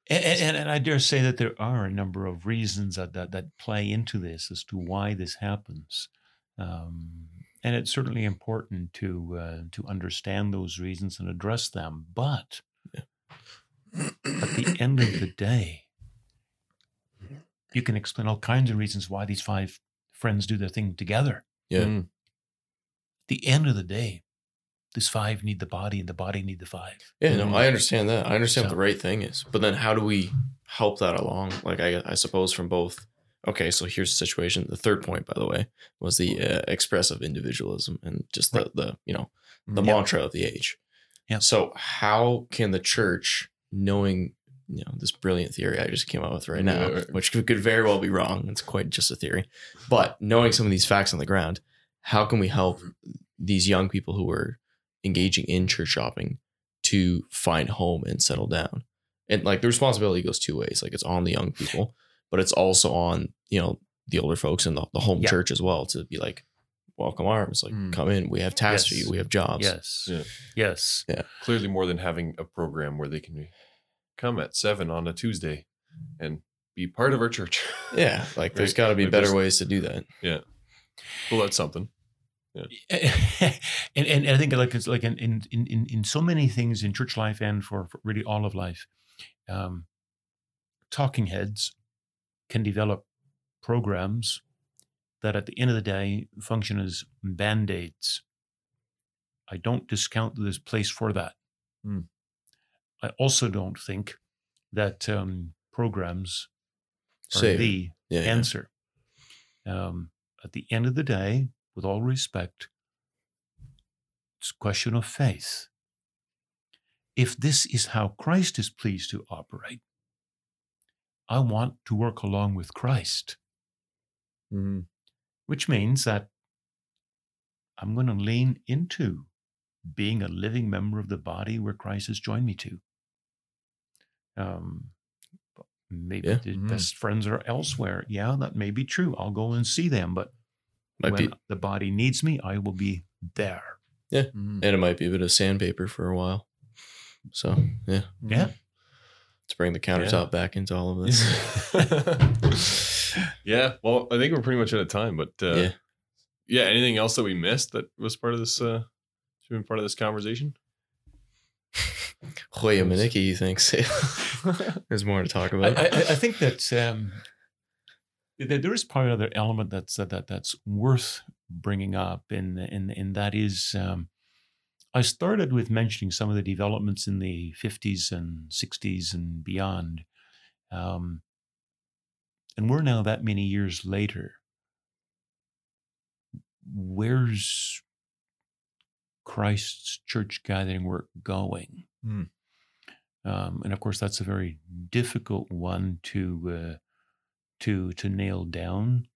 And, and, and I dare say that there are a number of reasons that, that, that play into this as to why this happens. Um, and it's certainly important to uh, to understand those reasons and address them. But at the end of the day, you can explain all kinds of reasons why these five friends do their thing together. Yeah. At the end of the day, these five need the body and the body need the five. Yeah, no, mm. I understand that. I understand what the right thing is, but then how do we help that along? Like, I, I suppose from both. Okay, so here's the situation. The third point, by the way, was the uh, expressive individualism and just the the you know the mm. Yeah. mantra of the age. Yeah. So how can the church, knowing you know this brilliant theory I just came up with right now, Yeah. which could, could very well be wrong. It's quite just a theory, but knowing some of these facts on the ground, how can we help these young people who are engaging in church shopping to find home and settle down? And like the responsibility goes two ways. Like it's on the young people, but it's also on you know the older folks and the, the home Yeah. church as well to be like welcome arms like Mm. come in we have tasks for you we have jobs Yes. Yeah. Yes. Clearly, more than having a program where they can be, come at seven on a Tuesday and be part of our church. Yeah, like there's got to be Like, better ways to do that. Yeah. Well, that's something. and, and I think like it's like in, in in in in so many things in church life and for, for really all of life, um, talking heads can develop programs that at the end of the day function as band-aids. I don't discount this place for that. Hmm. I also don't think that um, programs are Save. the Yeah, yeah. answer. Um, at the end of the day, with all respect, it's a question of faith. If this is how Christ is pleased to operate, I want to work along with Christ, Mm-hmm. which means that I'm going to lean into being a living member of the body where Christ has joined me to. Um, maybe Yeah. the Mhm. best friends are elsewhere. Yeah, that may be true. I'll go and see them, but Might when be, the body needs me, I will be there. Mm-hmm. and it might be a bit of sandpaper for a while. So yeah, Yeah. let's bring the countertop back into all of this. yeah. Well, I think we're pretty much out of time, but uh, Yeah. yeah. Anything else that we missed that was part of this? Uh, should have been part of this conversation. Hoya Manicki, you think? There's more to talk about. I, I think that um, there is probably another element that's that, that that's worth bringing up, and and and that is, um, I started with mentioning some of the developments in the 50s and 60s and beyond, um, and we're now that many years later. Where's Christ's church gathering work going? Hmm. Um, and of course, that's a very difficult one to uh, to to nail down,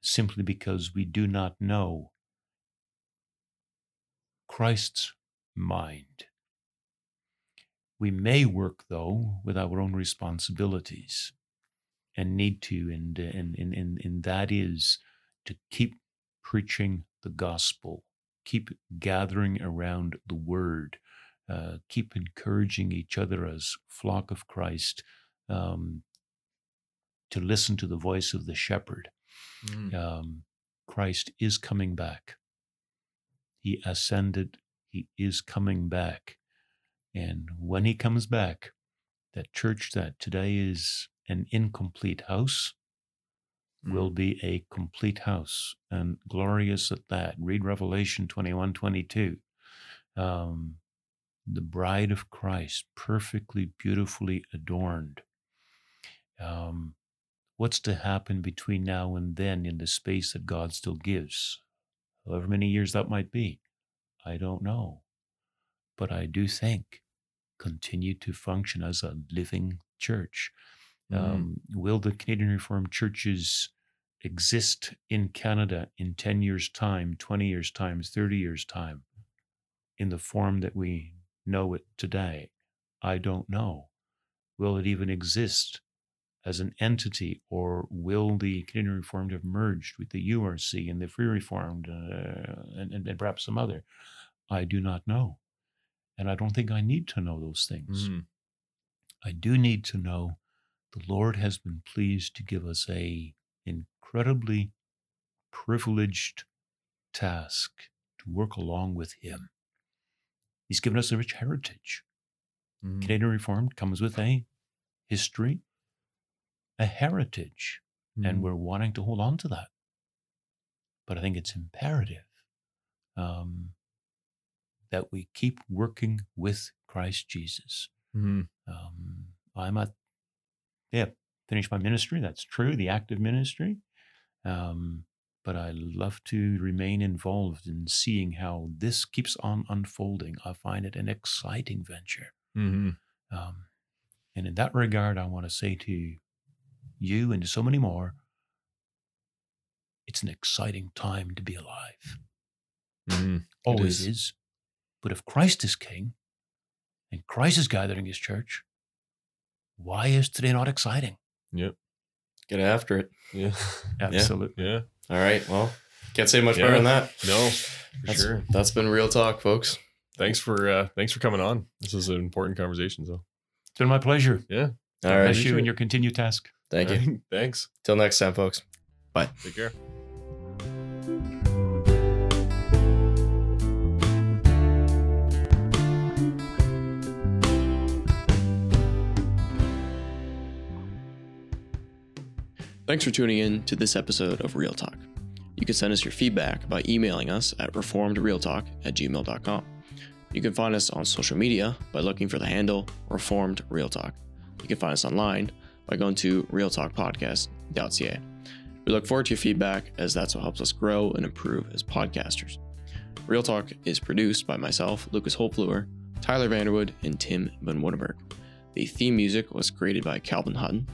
simply because we do not know Christ's mind. We may work though with our own responsibilities, and need to, and and and and, and that is to keep preaching the gospel, keep gathering around the word, uh, keep encouraging each other as flock of Christ um, to listen to the voice of the shepherd. Mm-hmm. Um, Christ is coming back. He ascended. He is coming back. And when he comes back, that church that today is an incomplete house will be a complete house and glorious at that. Read Revelation 21 22. Um, the bride of Christ, perfectly, beautifully adorned. Um, what's to happen between now and then in the space that God still gives? However many years that might be, I don't know. But I do think continue to function as a living church. Um, will the Canadian Reformed churches exist in Canada in 10 years' time, 20 years' time, 30 years' time in the form that we know it today? I don't know. Will it even exist as an entity, or will the Canadian Reformed have merged with the URC and the Free Reformed uh, and, and, and perhaps some other? I do not know. And I don't think I need to know those things. Mhm. I do need to know the Lord has been pleased to give us a incredibly privileged task to work along with Him. He's given us a rich heritage. Mhm. Canadian Reformed comes with a history, a heritage, and Mhm. we're wanting to hold on to that. But I think it's imperative um, that we keep working with Christ Jesus. Mhm. Um, I'm at, yeah, finished my ministry. That's true, the active ministry. Um, but I love to remain involved in seeing how this keeps on unfolding. I find it an exciting venture. Mhm. Um, and in that regard, I want to say to you and to so many more, it's an exciting time to be alive. Mhm. Always is. is. But if Christ is king and Christ is gathering his church, why is today not exciting? Yep. Get after it. Yeah. Absolutely. Yeah. All right. Well, can't say much Yeah. better than that. No, for That's, sure. that's been real talk, folks. Thanks for uh thanks for coming on. This is an important conversation. So It's been my pleasure. yeah. All right. Bless you and your continued task. Thank you. All right. Thanks. Till next time, folks. Bye. Take care. Thanks for tuning in to this episode of Real Talk. You can send us your feedback by emailing us at reformedrealtalk at gmail.com. You can find us on social media by looking for the handle Reformed Real Talk. You can find us online by going to realtalkpodcast.ca. We look forward to your feedback as that's what helps us grow and improve as podcasters. Real Talk is produced by myself, Lucas Holpfluer, Tyler Vanderwood, and Tim Van Woudenberg. The theme music was created by Calvin Hutton.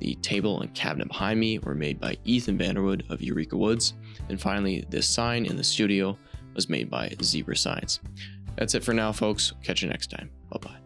The table and cabinet behind me were made by Ethan Vanderwood of Eureka Woods. And finally, this sign in the studio was made by Zebra Signs. That's it for now, folks. Catch you next time. Bye bye.